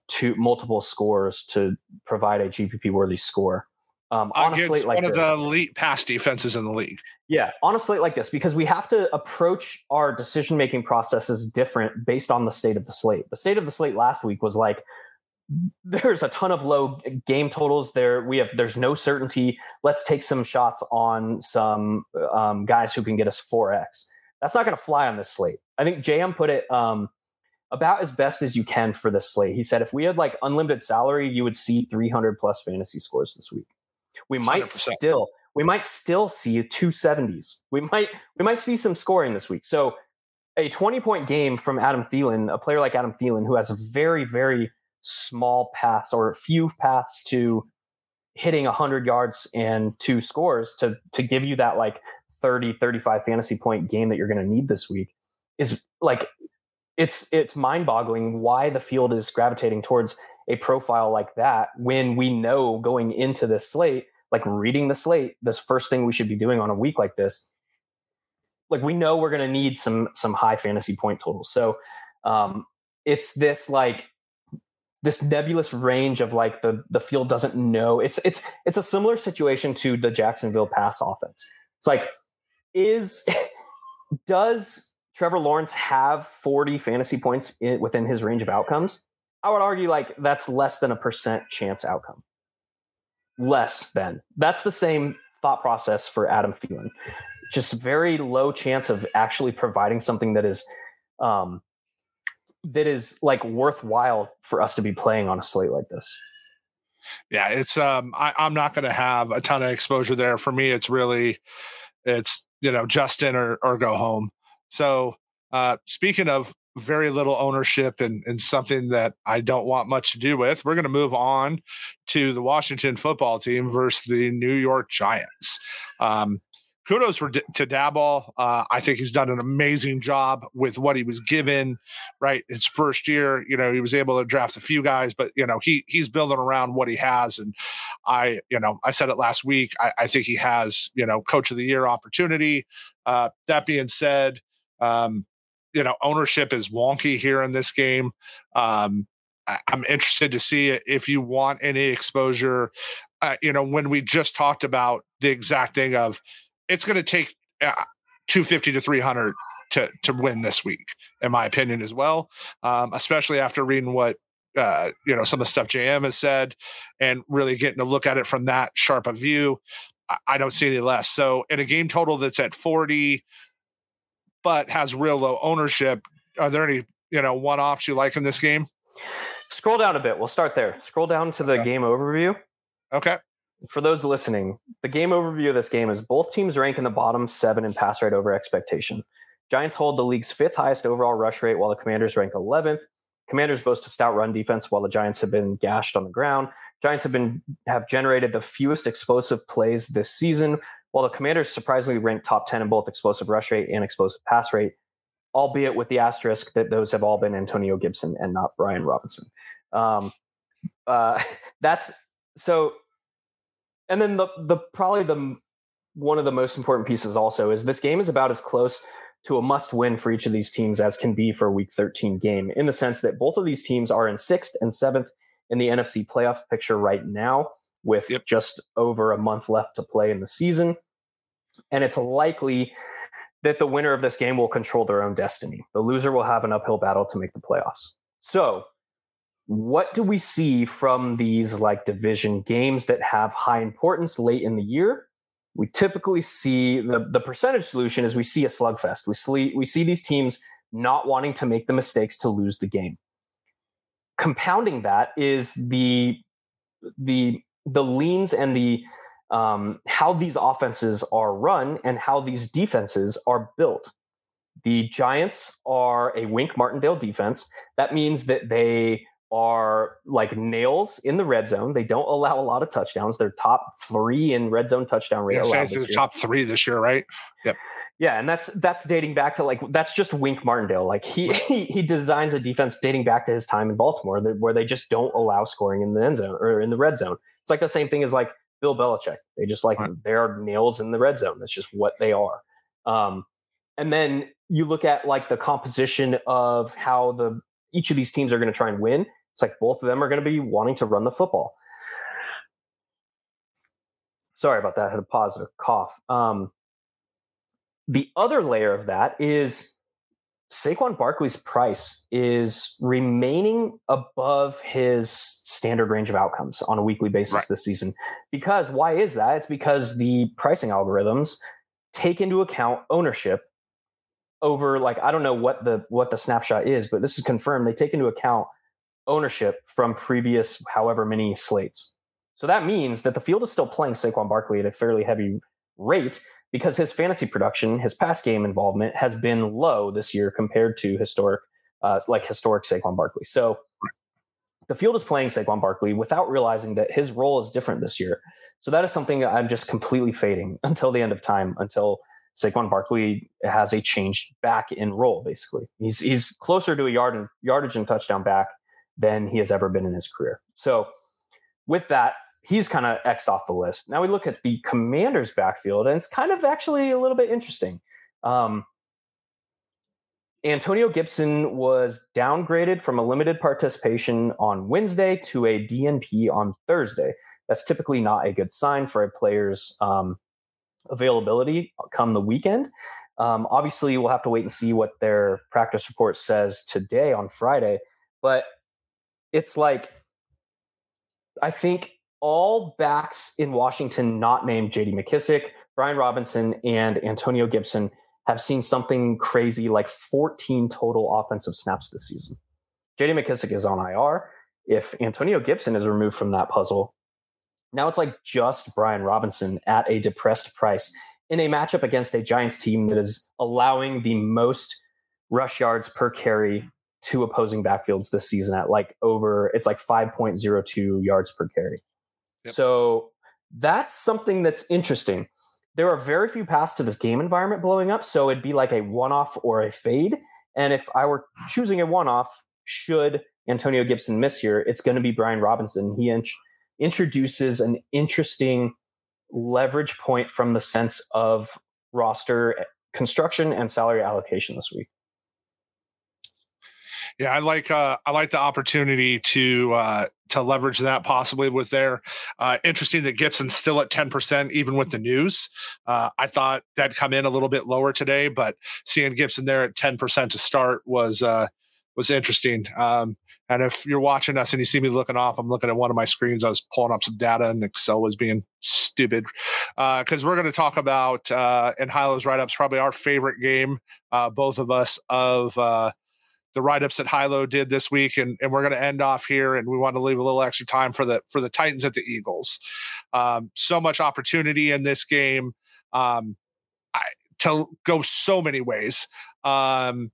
two multiple scores to provide a GPP worthy score. Um, honestly, like one of this. the elite pass defenses in the league. Yeah, honestly, like this because we have to approach our decision making processes different based on the state of the slate. The state of the slate last week was like there's a ton of low game totals there. We have there's no certainty. Let's take some shots on some um, guys who can get us four x. That's not going to fly on this slate. I think JM put it um, about as best as you can for this slate. He said if we had like unlimited salary, you would see 300 plus fantasy scores this week. We might 100%. still we might still see a 270s. We might we might see some scoring this week. So a 20 point game from Adam Thielen, a player like Adam Thielen who has very very small paths or few paths to hitting 100 yards and two scores to to give you that like 30 35 fantasy point game that you're going to need this week is like it's it's mind-boggling why the field is gravitating towards a profile like that when we know going into this slate like reading the slate this first thing we should be doing on a week like this like we know we're going to need some some high fantasy point totals. So um it's this like this nebulous range of like the the field doesn't know. It's it's it's a similar situation to the Jacksonville pass offense. It's like is *laughs* does Trevor Lawrence have 40 fantasy points in, within his range of outcomes, I would argue like that's less than a percent chance outcome. Less than. That's the same thought process for Adam Thielen. Just very low chance of actually providing something that is um that is like worthwhile for us to be playing on a slate like this. Yeah, it's um I, I'm not gonna have a ton of exposure there. For me, it's really it's you know Justin or or go home. So, uh, speaking of very little ownership and, and something that I don't want much to do with. We're going to move on to the Washington football team versus the New York Giants. Um, kudos for to Daboll. Uh, I think he's done an amazing job with what he was given. Right, his first year, you know, he was able to draft a few guys, but you know, he he's building around what he has. And I, you know, I said it last week. I, I think he has, you know, coach of the year opportunity. Uh, that being said, um, you know, ownership is wonky here in this game. Um, I, am interested to see if you want any exposure. Uh, you know, when we just talked about the exact thing of it's going to take uh, 250 to 300 to to win this week, in my opinion, as well. Um, especially after reading what uh, you know some of the stuff JM has said, and really getting to look at it from that sharp a view. I, I don't see any less. So in a game total that's at 40, but has real low ownership, are there any you know one offs you like in this game? Scroll down a bit. We'll start there. Scroll down to the okay. game overview. Okay for those listening, the game overview of this game is both teams rank in the bottom seven in pass rate over expectation. Giants hold the league's fifth highest overall rush rate, while the Commanders rank 11th. Commanders boast a stout run defense, while the Giants have been gashed on the ground. Giants have been have generated the fewest explosive plays this season, while the Commanders surprisingly ranked top 10 in both explosive rush rate and explosive pass rate, albeit with the asterisk that those have all been Antonio Gibson and not Brian Robinson. Um, uh, *laughs* that's so and then the the probably the one of the most important pieces also is this game is about as close to a must win for each of these teams as can be for a week 13 game in the sense that both of these teams are in 6th and 7th in the NFC playoff picture right now with yep. just over a month left to play in the season and it's likely that the winner of this game will control their own destiny. The loser will have an uphill battle to make the playoffs. So, what do we see from these like division games that have high importance late in the year? We typically see the, the percentage solution is we see a slugfest. We see, we see these teams not wanting to make the mistakes to lose the game. Compounding that is the the the leans and the um, how these offenses are run and how these defenses are built. The Giants are a Wink Martindale defense. That means that they are like nails in the red zone. They don't allow a lot of touchdowns. They're top three in red zone touchdown rate. Yeah, the top three this year, right? Yep. Yeah, and that's that's dating back to like that's just Wink Martindale. Like he he, he designs a defense dating back to his time in Baltimore, that, where they just don't allow scoring in the end zone or in the red zone. It's like the same thing as like Bill Belichick. They just like right. they're nails in the red zone. That's just what they are. Um, and then you look at like the composition of how the each of these teams are going to try and win. It's like both of them are going to be wanting to run the football. Sorry about that. I had a positive cough. Um, the other layer of that is Saquon Barkley's price is remaining above his standard range of outcomes on a weekly basis right. this season. Because why is that? It's because the pricing algorithms take into account ownership over like I don't know what the what the snapshot is, but this is confirmed. They take into account ownership from previous however many slates. So that means that the field is still playing Saquon Barkley at a fairly heavy rate because his fantasy production, his pass game involvement has been low this year compared to historic, uh, like historic Saquon Barkley. So the field is playing Saquon Barkley without realizing that his role is different this year. So that is something I'm just completely fading *laughs* until the end of time, until Saquon Barkley has a changed back in role. Basically, he's he's closer to a yard and yardage and touchdown back than he has ever been in his career. So, with that, he's kind of X'd off the list. Now we look at the Commanders' backfield, and it's kind of actually a little bit interesting. Um, Antonio Gibson was downgraded from a limited participation on Wednesday to a DNP on Thursday. That's typically not a good sign for a player's um, availability come the weekend. Um, obviously, we'll have to wait and see what their practice report says today on Friday. But it's like I think all backs in Washington not named JD McKissic, Brian Robinson, and Antonio Gibson have seen something crazy like 14 total offensive snaps this season. JD McKissic is on IR. If Antonio Gibson is removed from that puzzle, now it's like just Brian Robinson at a depressed price in a matchup against a Giants team that is allowing the most rush yards per carry to opposing backfields this season at like over it's like 5.02 yards per carry. Yep. So that's something that's interesting. There are very few paths to this game environment blowing up, so it'd be like a one-off or a fade. And if I were choosing a one-off, should Antonio Gibson miss here, it's going to be Brian Robinson. He int- introduces an interesting leverage point from the sense of roster construction and salary allocation this week. Yeah, I like uh, I like the opportunity to uh, to leverage that possibly with there. Uh, interesting that Gibson's still at ten percent even with the news. Uh, I thought that'd come in a little bit lower today, but seeing Gibson there at ten percent to start was uh, was interesting. Um, and if you're watching us and you see me looking off, I'm looking at one of my screens. I was pulling up some data and Excel was being stupid. Because uh, we're going to talk about, uh, in Hilo's write ups, probably our favorite game, uh, both of us, of uh, the write ups that Hilo did this week. And, and we're going to end off here. And we want to leave a little extra time for the, for the Titans at the Eagles. Um, so much opportunity in this game um, I, to go so many ways. Um,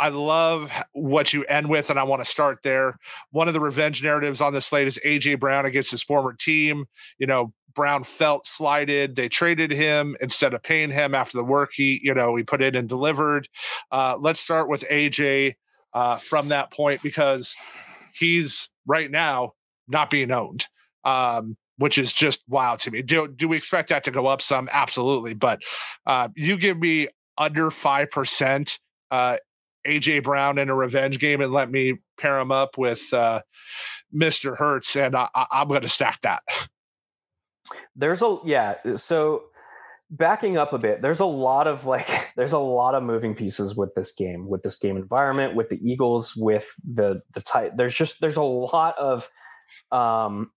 I love what you end with, and I want to start there. One of the revenge narratives on the slate is AJ Brown against his former team. You know, Brown felt slighted. They traded him instead of paying him after the work he, you know, he put in and delivered. Uh, let's start with AJ uh, from that point because he's right now not being owned. Um, which is just wild to me. Do do we expect that to go up some? Absolutely, but uh, you give me under five percent uh, AJ Brown in a revenge game and let me pair him up with uh, Mr. Hurts, and I, am going to stack that. *laughs* There's a yeah. So backing up a bit, there's a lot of like *laughs* there's a lot of moving pieces with this game, with this game environment, with the Eagles, with the the tight. There's just there's a lot of um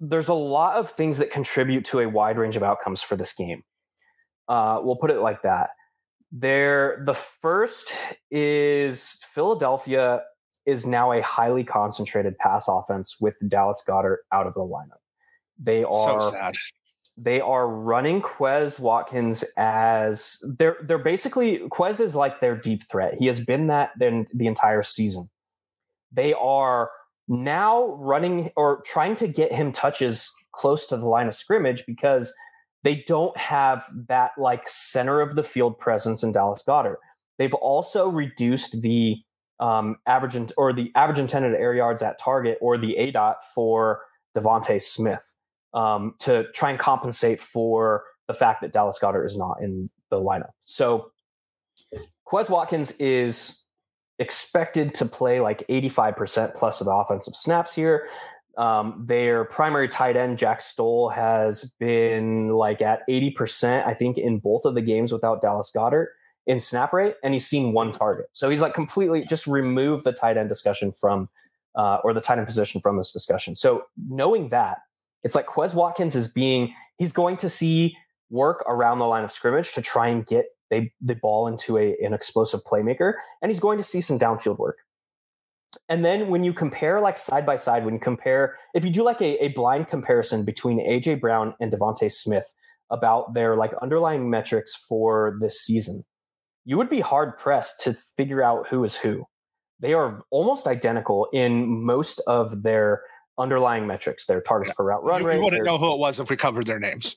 there's a lot of things that contribute to a wide range of outcomes for this game. Uh, we'll put it like that. There, the first is Philadelphia is now a highly concentrated pass offense with Dallas Goedert out of the lineup. They are so sad. They are running Quez Watkins as they're they're basically Quez is like their deep threat. He has been that then the entire season. They are now running or trying to get him touches close to the line of scrimmage because they don't have that like center of the field presence in Dallas Goedert. They've also reduced the um, average in, or the average intended air yards at target or the A dot for DeVonta Smith um, to try and compensate for the fact that Dallas Goedert is not in the lineup. So Quez Watkins is expected to play like 85% plus of the offensive snaps here. Um, their primary tight end, Jack Stoll, has been like at 80%, I think, in both of the games without Dallas Goedert in snap rate, and he's seen one target. So he's like completely just remove the tight end discussion from, uh, or the tight end position from this discussion. So knowing that, it's like Quez Watkins is being, he's going to see work around the line of scrimmage to try and get the, ball into a, an explosive playmaker, and he's going to see some downfield work. And then when you compare like side by side, when you compare, if you do like a, a blind comparison between AJ Brown and DeVonta Smith about their like underlying metrics for this season, you would be hard pressed to figure out who is who. They are almost identical in most of their underlying metrics, their targets yeah. per route run you, rate. You wouldn't know who it was if we covered their names.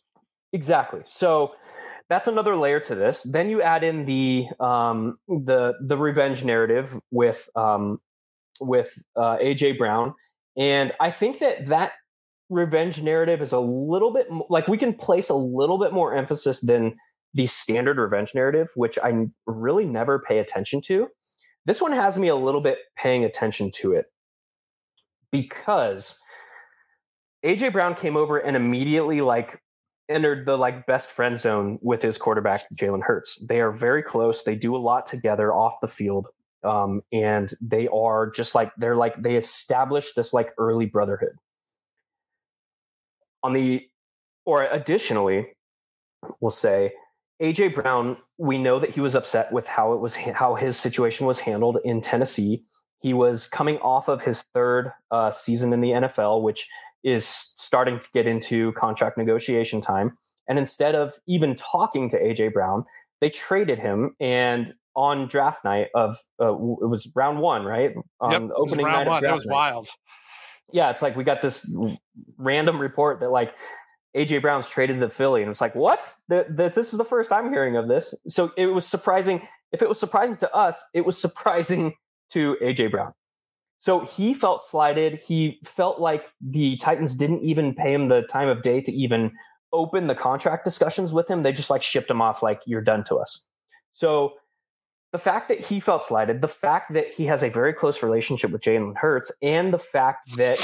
Exactly. So that's another layer to this. Then you add in the um, the the revenge narrative with um, with uh, AJ Brown, and I think that that revenge narrative is a little bit like we can place a little bit more emphasis than the standard revenge narrative, which I really never pay attention to. This one has me a little bit paying attention to it because AJ Brown came over and immediately like entered the like best friend zone with his quarterback Jalen Hurts. They are very close. They do a lot together off the field um, and they are just like they're like they establish this like early brotherhood on the or additionally we'll say aj brown we know that he was upset with how it was how his situation was handled in tennessee he was coming off of his third uh, season in the nfl which is starting to get into contract negotiation time and instead of even talking to aj brown they traded him and on draft night of uh, it was round one, right? On yep, opening night one. that was night. wild. Yeah, it's like we got this random report that like AJ Brown's traded to Philly, and it's like, what? The, the, this is the first I'm hearing of this. So it was surprising. If it was surprising to us, it was *laughs* surprising to AJ Brown. So he felt slighted. He felt like the Titans didn't even pay him the time of day to even open the contract discussions with him. They just like shipped him off, like, you're done to us. So the fact that he felt slighted, the fact that he has a very close relationship with Jalen Hurts, and the fact that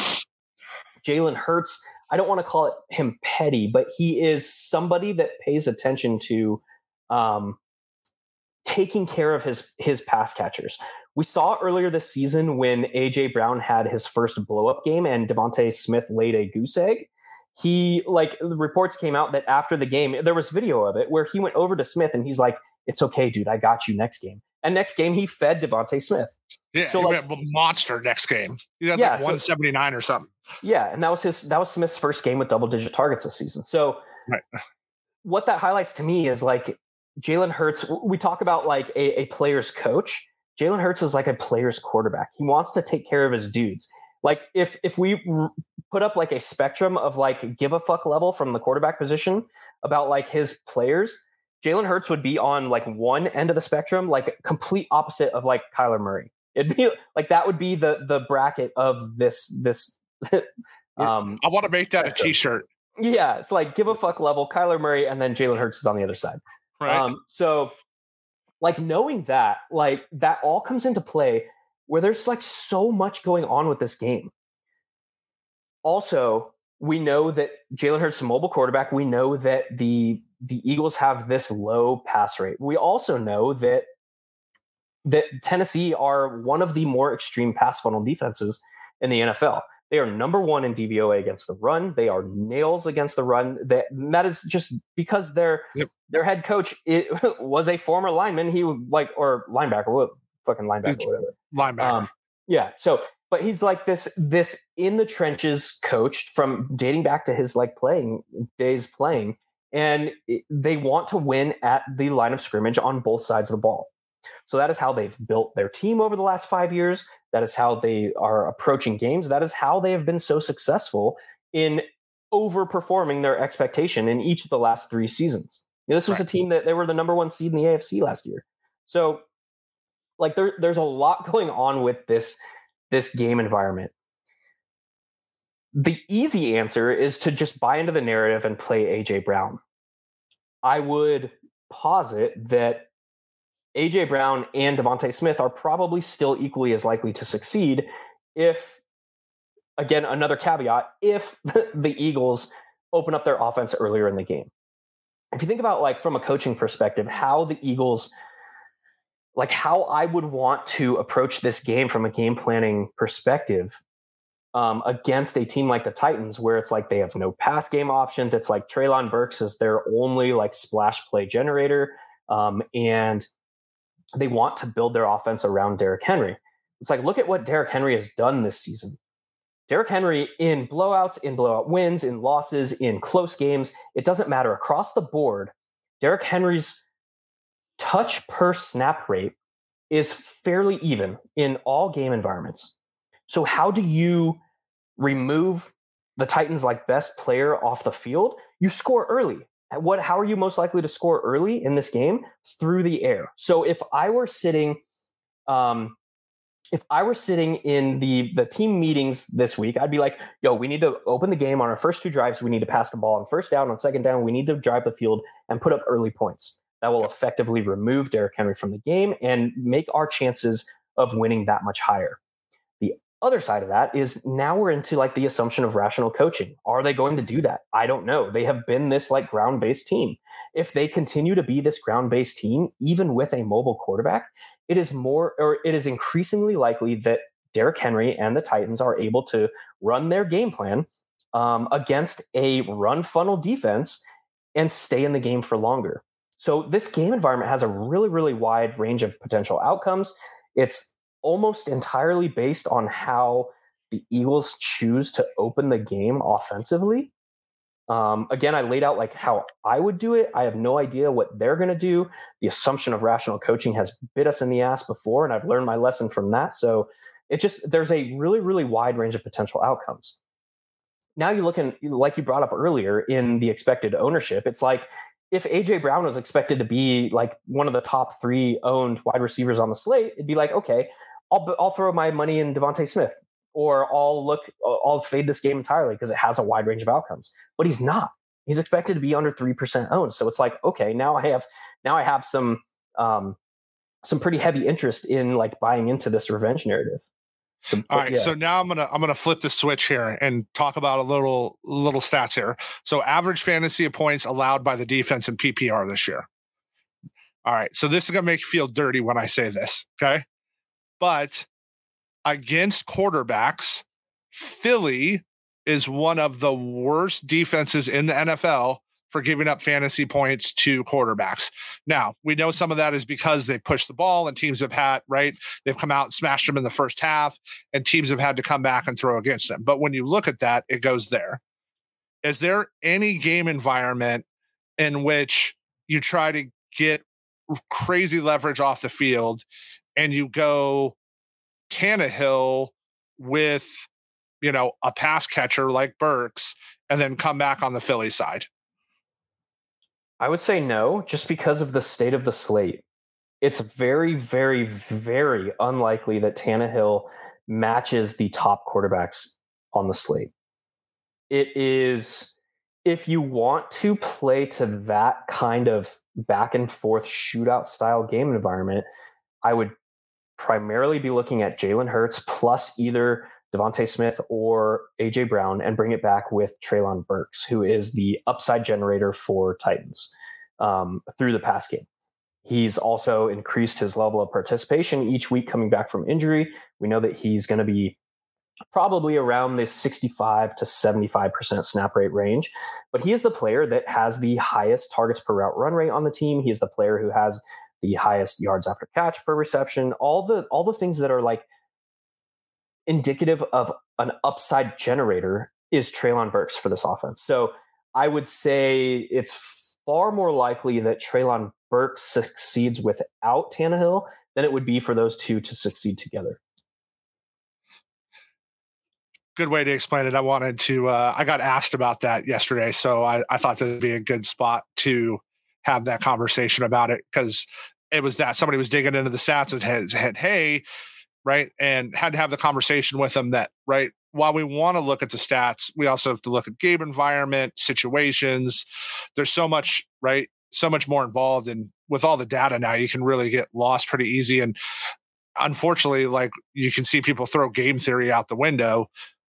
Jalen Hurts, I don't want to call it him petty, but he is somebody that pays attention to um, taking care of his his pass catchers. We saw earlier this season when AJ Brown had his first blow up game and DeVonta Smith laid a goose egg. He like the reports came out that after the game there was video of it where he went over to Smith and he's like, "It's okay, dude. I got you next game." And next game he fed DeVonta Smith. Yeah, so like, monster next game. He had yeah, like 179 so, or something. Yeah, and that was his that was Smith's first game with double digit targets this season. So right. what that highlights to me is like Jalen Hurts, we talk about like a, a player's coach. Jalen Hurts is like a player's quarterback. He wants to take care of his dudes. Like if if we r- put up like a spectrum of like give a fuck level from the quarterback position about like his players, Jalen Hurts would be on like one end of the spectrum, like complete opposite of like Kyler Murray. It'd be like that would be the the bracket of this this *laughs* um I want to make that spectrum. a t-shirt. Yeah, it's like give a fuck level, Kyler Murray, and then Jalen Hurts is on the other side. Right. Um, so like knowing that, like that all comes into play where there's like so much going on with this game. Also, we know that Jalen Hurts is a mobile quarterback. We know that the the Eagles have this low pass rate. We also know that that Tennessee are one of the more extreme pass funnel defenses in the NFL. They are number one in DVOA against the run. They are nails against the run. That that is just because their yep. their head coach it, *laughs* was a former lineman. He like or linebacker, what fucking linebacker, whatever. Linebacker. Um, yeah. So, but he's like this this in the trenches coach from dating back to his like playing days playing, and they want to win at the line of scrimmage on both sides of the ball. So that is how they've built their team over the last five years. That is how they are approaching games. That is how they have been so successful in overperforming their expectation in each of the last three seasons. Now, this was right. a team that they were the number one seed in the AFC last year. So, like, there, there's a lot *laughs* going on with this this game environment. The easy answer is to just buy into the narrative and play AJ Brown. I would posit that AJ Brown and DeVonta Smith are probably still equally as likely to succeed if, again, another caveat, if *laughs* the Eagles open up their offense earlier in the game. If you think about like from a coaching perspective, how the Eagles like how I would want to approach this game from a game planning perspective um, against a team like the Titans, where it's like they have no pass game options. It's like Treylon Burks is their only like splash play generator. Um, and they want to build their offense around Derrick Henry. It's like, look at what Derrick Henry has done this season. Derrick Henry in blowouts, in blowout wins, in losses, in close games, it doesn't matter. Across the board, Derrick Henry's touch per snap rate is fairly even in all game environments. So, how do you remove the Titans' like best player off the field? You score early what how are you most likely to score early in this game? Through the air. So if i were sitting um if i were sitting in the the team meetings this week i'd be like yo we need to open the game on our first two drives. We need to pass the ball on first down on second down. We need to drive the field and put up early points. That will effectively remove Derrick Henry from the game and make our chances of winning that much higher other side of that is now we're into like the assumption of rational coaching. Are they going to do that? I don't know. They have been this like ground based team. If they continue to be this ground based team, even with a mobile quarterback, it is more or it is increasingly likely that Derrick Henry and the Titans are able to run their game plan um, against a run funnel defense and stay in the game for longer. So this game environment has a really, really wide range of potential outcomes. It's almost entirely based on how the Eagles choose to open the game offensively. Um, again, I laid out like how I would do it. I have no idea what they're going to do. The assumption of rational coaching has bit us in the ass before, and I've learned my lesson from that. So it just there's a really really wide range of potential outcomes. Now you look in like you brought up earlier in the expected ownership. It's like if AJ Brown was expected to be like one of the top three owned wide receivers on the slate, it'd be like okay, I'll I'll throw my money in DeVonta Smith or I'll look, I'll fade this game entirely because it has a wide range of outcomes. But he's not. He's expected to be under three percent owned. So it's like, okay, now I have now I have some um, some pretty heavy interest in like buying into this revenge narrative. So, All right, yeah. so now I'm gonna I'm gonna flip the switch here and talk about a little little stats here. So average fantasy points allowed by the defense in PPR this year. All right, so this is gonna make you feel dirty when I say this, okay? But against quarterbacks, Philly is one of the worst defenses in the NFL for giving up fantasy points to quarterbacks. Now, we know some of that is because they pushed the ball and teams have had, right? They've come out and smashed them in the first half and teams have had to come back and throw against them. But when you look at that, it goes there. Is there any game environment in which you try to get crazy leverage off the field and you go Tannehill with, you know, a pass catcher like Burks and then come back on the Philly side? I would say no, just because of the state of the slate. It's very, very, very unlikely that Tannehill matches the top quarterbacks on the slate. It is, if you want to play to that kind of back and forth shootout style game environment, I would primarily be looking at Jalen Hurts plus either DeVonta Smith or AJ Brown and bring it back with Treylon Burks, who is the upside generator for Titans um, through the pass game. He's also increased his level of participation each week coming back from injury. We know that he's going to be probably around this 65 to 75% snap rate range. But he is the player that has the highest targets per route run rate on the team. He is the player who has the highest yards after catch per reception, all the all the things that are like indicative of an upside generator is Treylon Burks for this offense. So I would say it's far more likely that Treylon Burks succeeds without Tannehill than it would be for those two to succeed together. Good way to explain it. I wanted to, uh, I got asked about that yesterday. So I, I thought that would be a good spot to have that conversation about it because it was that somebody was digging into the stats and had, had hey, right, and had to have the conversation with them that right. While we want to look at the stats, we also have to look at game environment, situations. There's so much, right? So much more involved, and with all the data now, you can really get lost pretty easy. And unfortunately, like you can see people throw game theory out the window,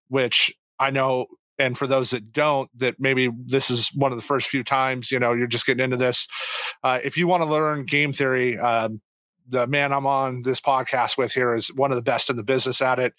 which I know and for those that don't that maybe this is one of the first few times you know you're just getting into this uh, if you want to learn game theory um, the man I'm on this podcast with here is one of the best in the business at it.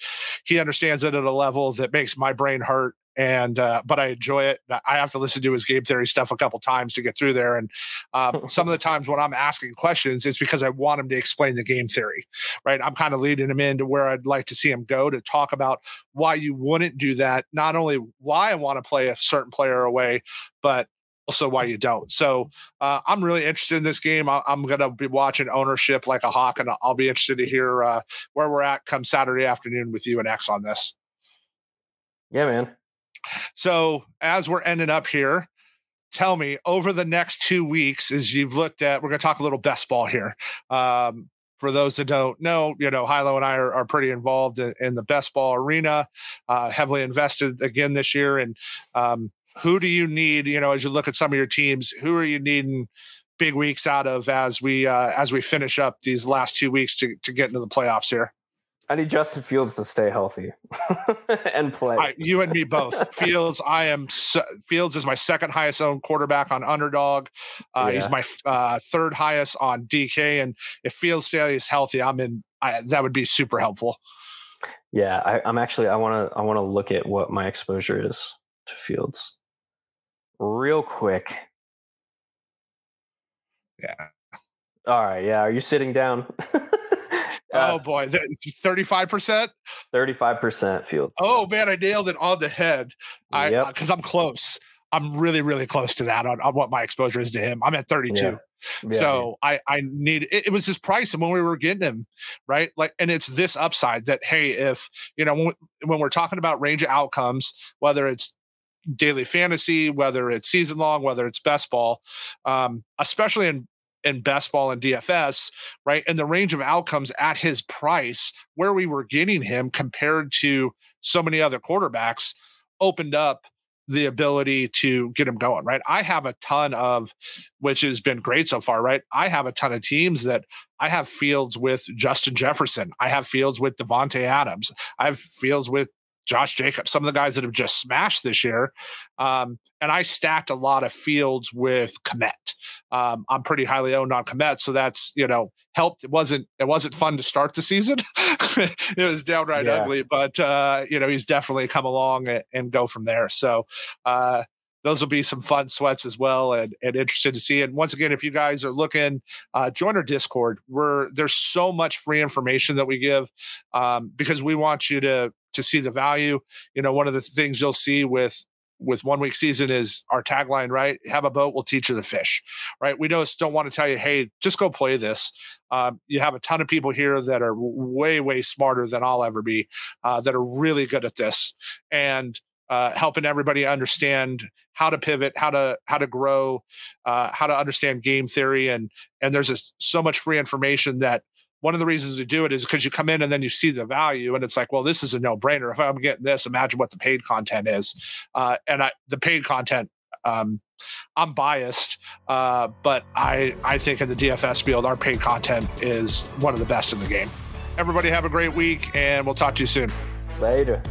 He understands it at a level that makes my brain hurt and uh, but I enjoy it. I have to listen to his game theory stuff a couple times to get through there. And um, *laughs* some of the times when I'm asking questions, it's because I want him to explain the game theory, right? I'm kind of leading him into where I'd like to see him go to talk about why you wouldn't do that. Not only why I want to play a certain player away, but also why you don't. So uh, I'm really interested in this game. I, am going to be watching ownership like a hawk, and I'll be interested to hear uh, where we're at come Saturday afternoon with you and X on this. Yeah, man. So as we're ending up here, tell me over the next two weeks, as you've looked at, we're going to talk a little best ball here. Um, for those that don't know, you know, Hilo and I are, are pretty involved in, in, the best ball arena, uh, heavily invested again this year. And um, who do you need, you know, as you look at some of your teams, who are you needing big weeks out of as we uh, as we finish up these last two weeks to, to get into the playoffs here? I need Justin Fields to stay healthy *laughs* and play. I, you and me both. *laughs* Fields, I am. Fields is my second highest owned quarterback on Underdog. Uh, yeah. He's my uh, third highest on DK, and if Fields stays healthy, I'm in. I, that would be super helpful. Yeah, I, I'm actually. I want to. I want to look at what my exposure is to Fields, real quick. Yeah. All right. Yeah. Are you sitting down? *laughs* oh boy, *laughs* thirty-five percent. Thirty-five percent Fields. Oh man, I nailed it on the head. I because yep. I'm close. I'm really, really close to that on, on what my exposure is to him. I'm at 32. Yeah. Yeah, so yeah. I I need it, it, was his price and when we were getting him right like and it's this upside that hey if you know when, when we're talking about range of outcomes whether it's daily fantasy whether it's season long whether it's best ball um, especially in in best ball and DFS, right? And the range of outcomes at his price, where we were getting him compared to so many other quarterbacks, opened up the ability to get him going, right? I have a ton of, which has been great so far, right? I have a ton of teams that I have Fields with Justin Jefferson. I have Fields with Davante Adams. I have Fields with Josh Jacobs, some of the guys that have just smashed this year. Um, and I stacked a lot of fields with Kmet. Um, I'm pretty highly owned on Kmet, so that's you know helped. It wasn't it wasn't fun to start the season. *laughs* it was downright yeah. ugly, but uh, you know he's definitely come along and, and go from there. So uh, those will be some fun sweats as well and, and interested to see. And once again, if you guys are looking, uh, join our Discord. We're there's so much free information that we give um, because we want you to to see the value. You know, one of the things you'll see with with one week season is our tagline, right? Have a boat, we'll teach you the fish, right? We just don't want to tell you, hey, just go play this. Um, you have a ton of people here that are way, way smarter than I'll ever be, uh, that are really good at this. And uh, helping everybody understand how to pivot, how to how to grow, uh, how to understand game theory, and and there's just so much free information that one of the reasons to do it is because you come in and then you see the value and it's like well this is a no-brainer. If i'm getting this imagine what the paid content is. Uh, and I, the paid content um, i'm biased uh, but i i think in the dfs field our paid content is one of the best in the game. Everybody have a great week and we'll talk to you soon. Later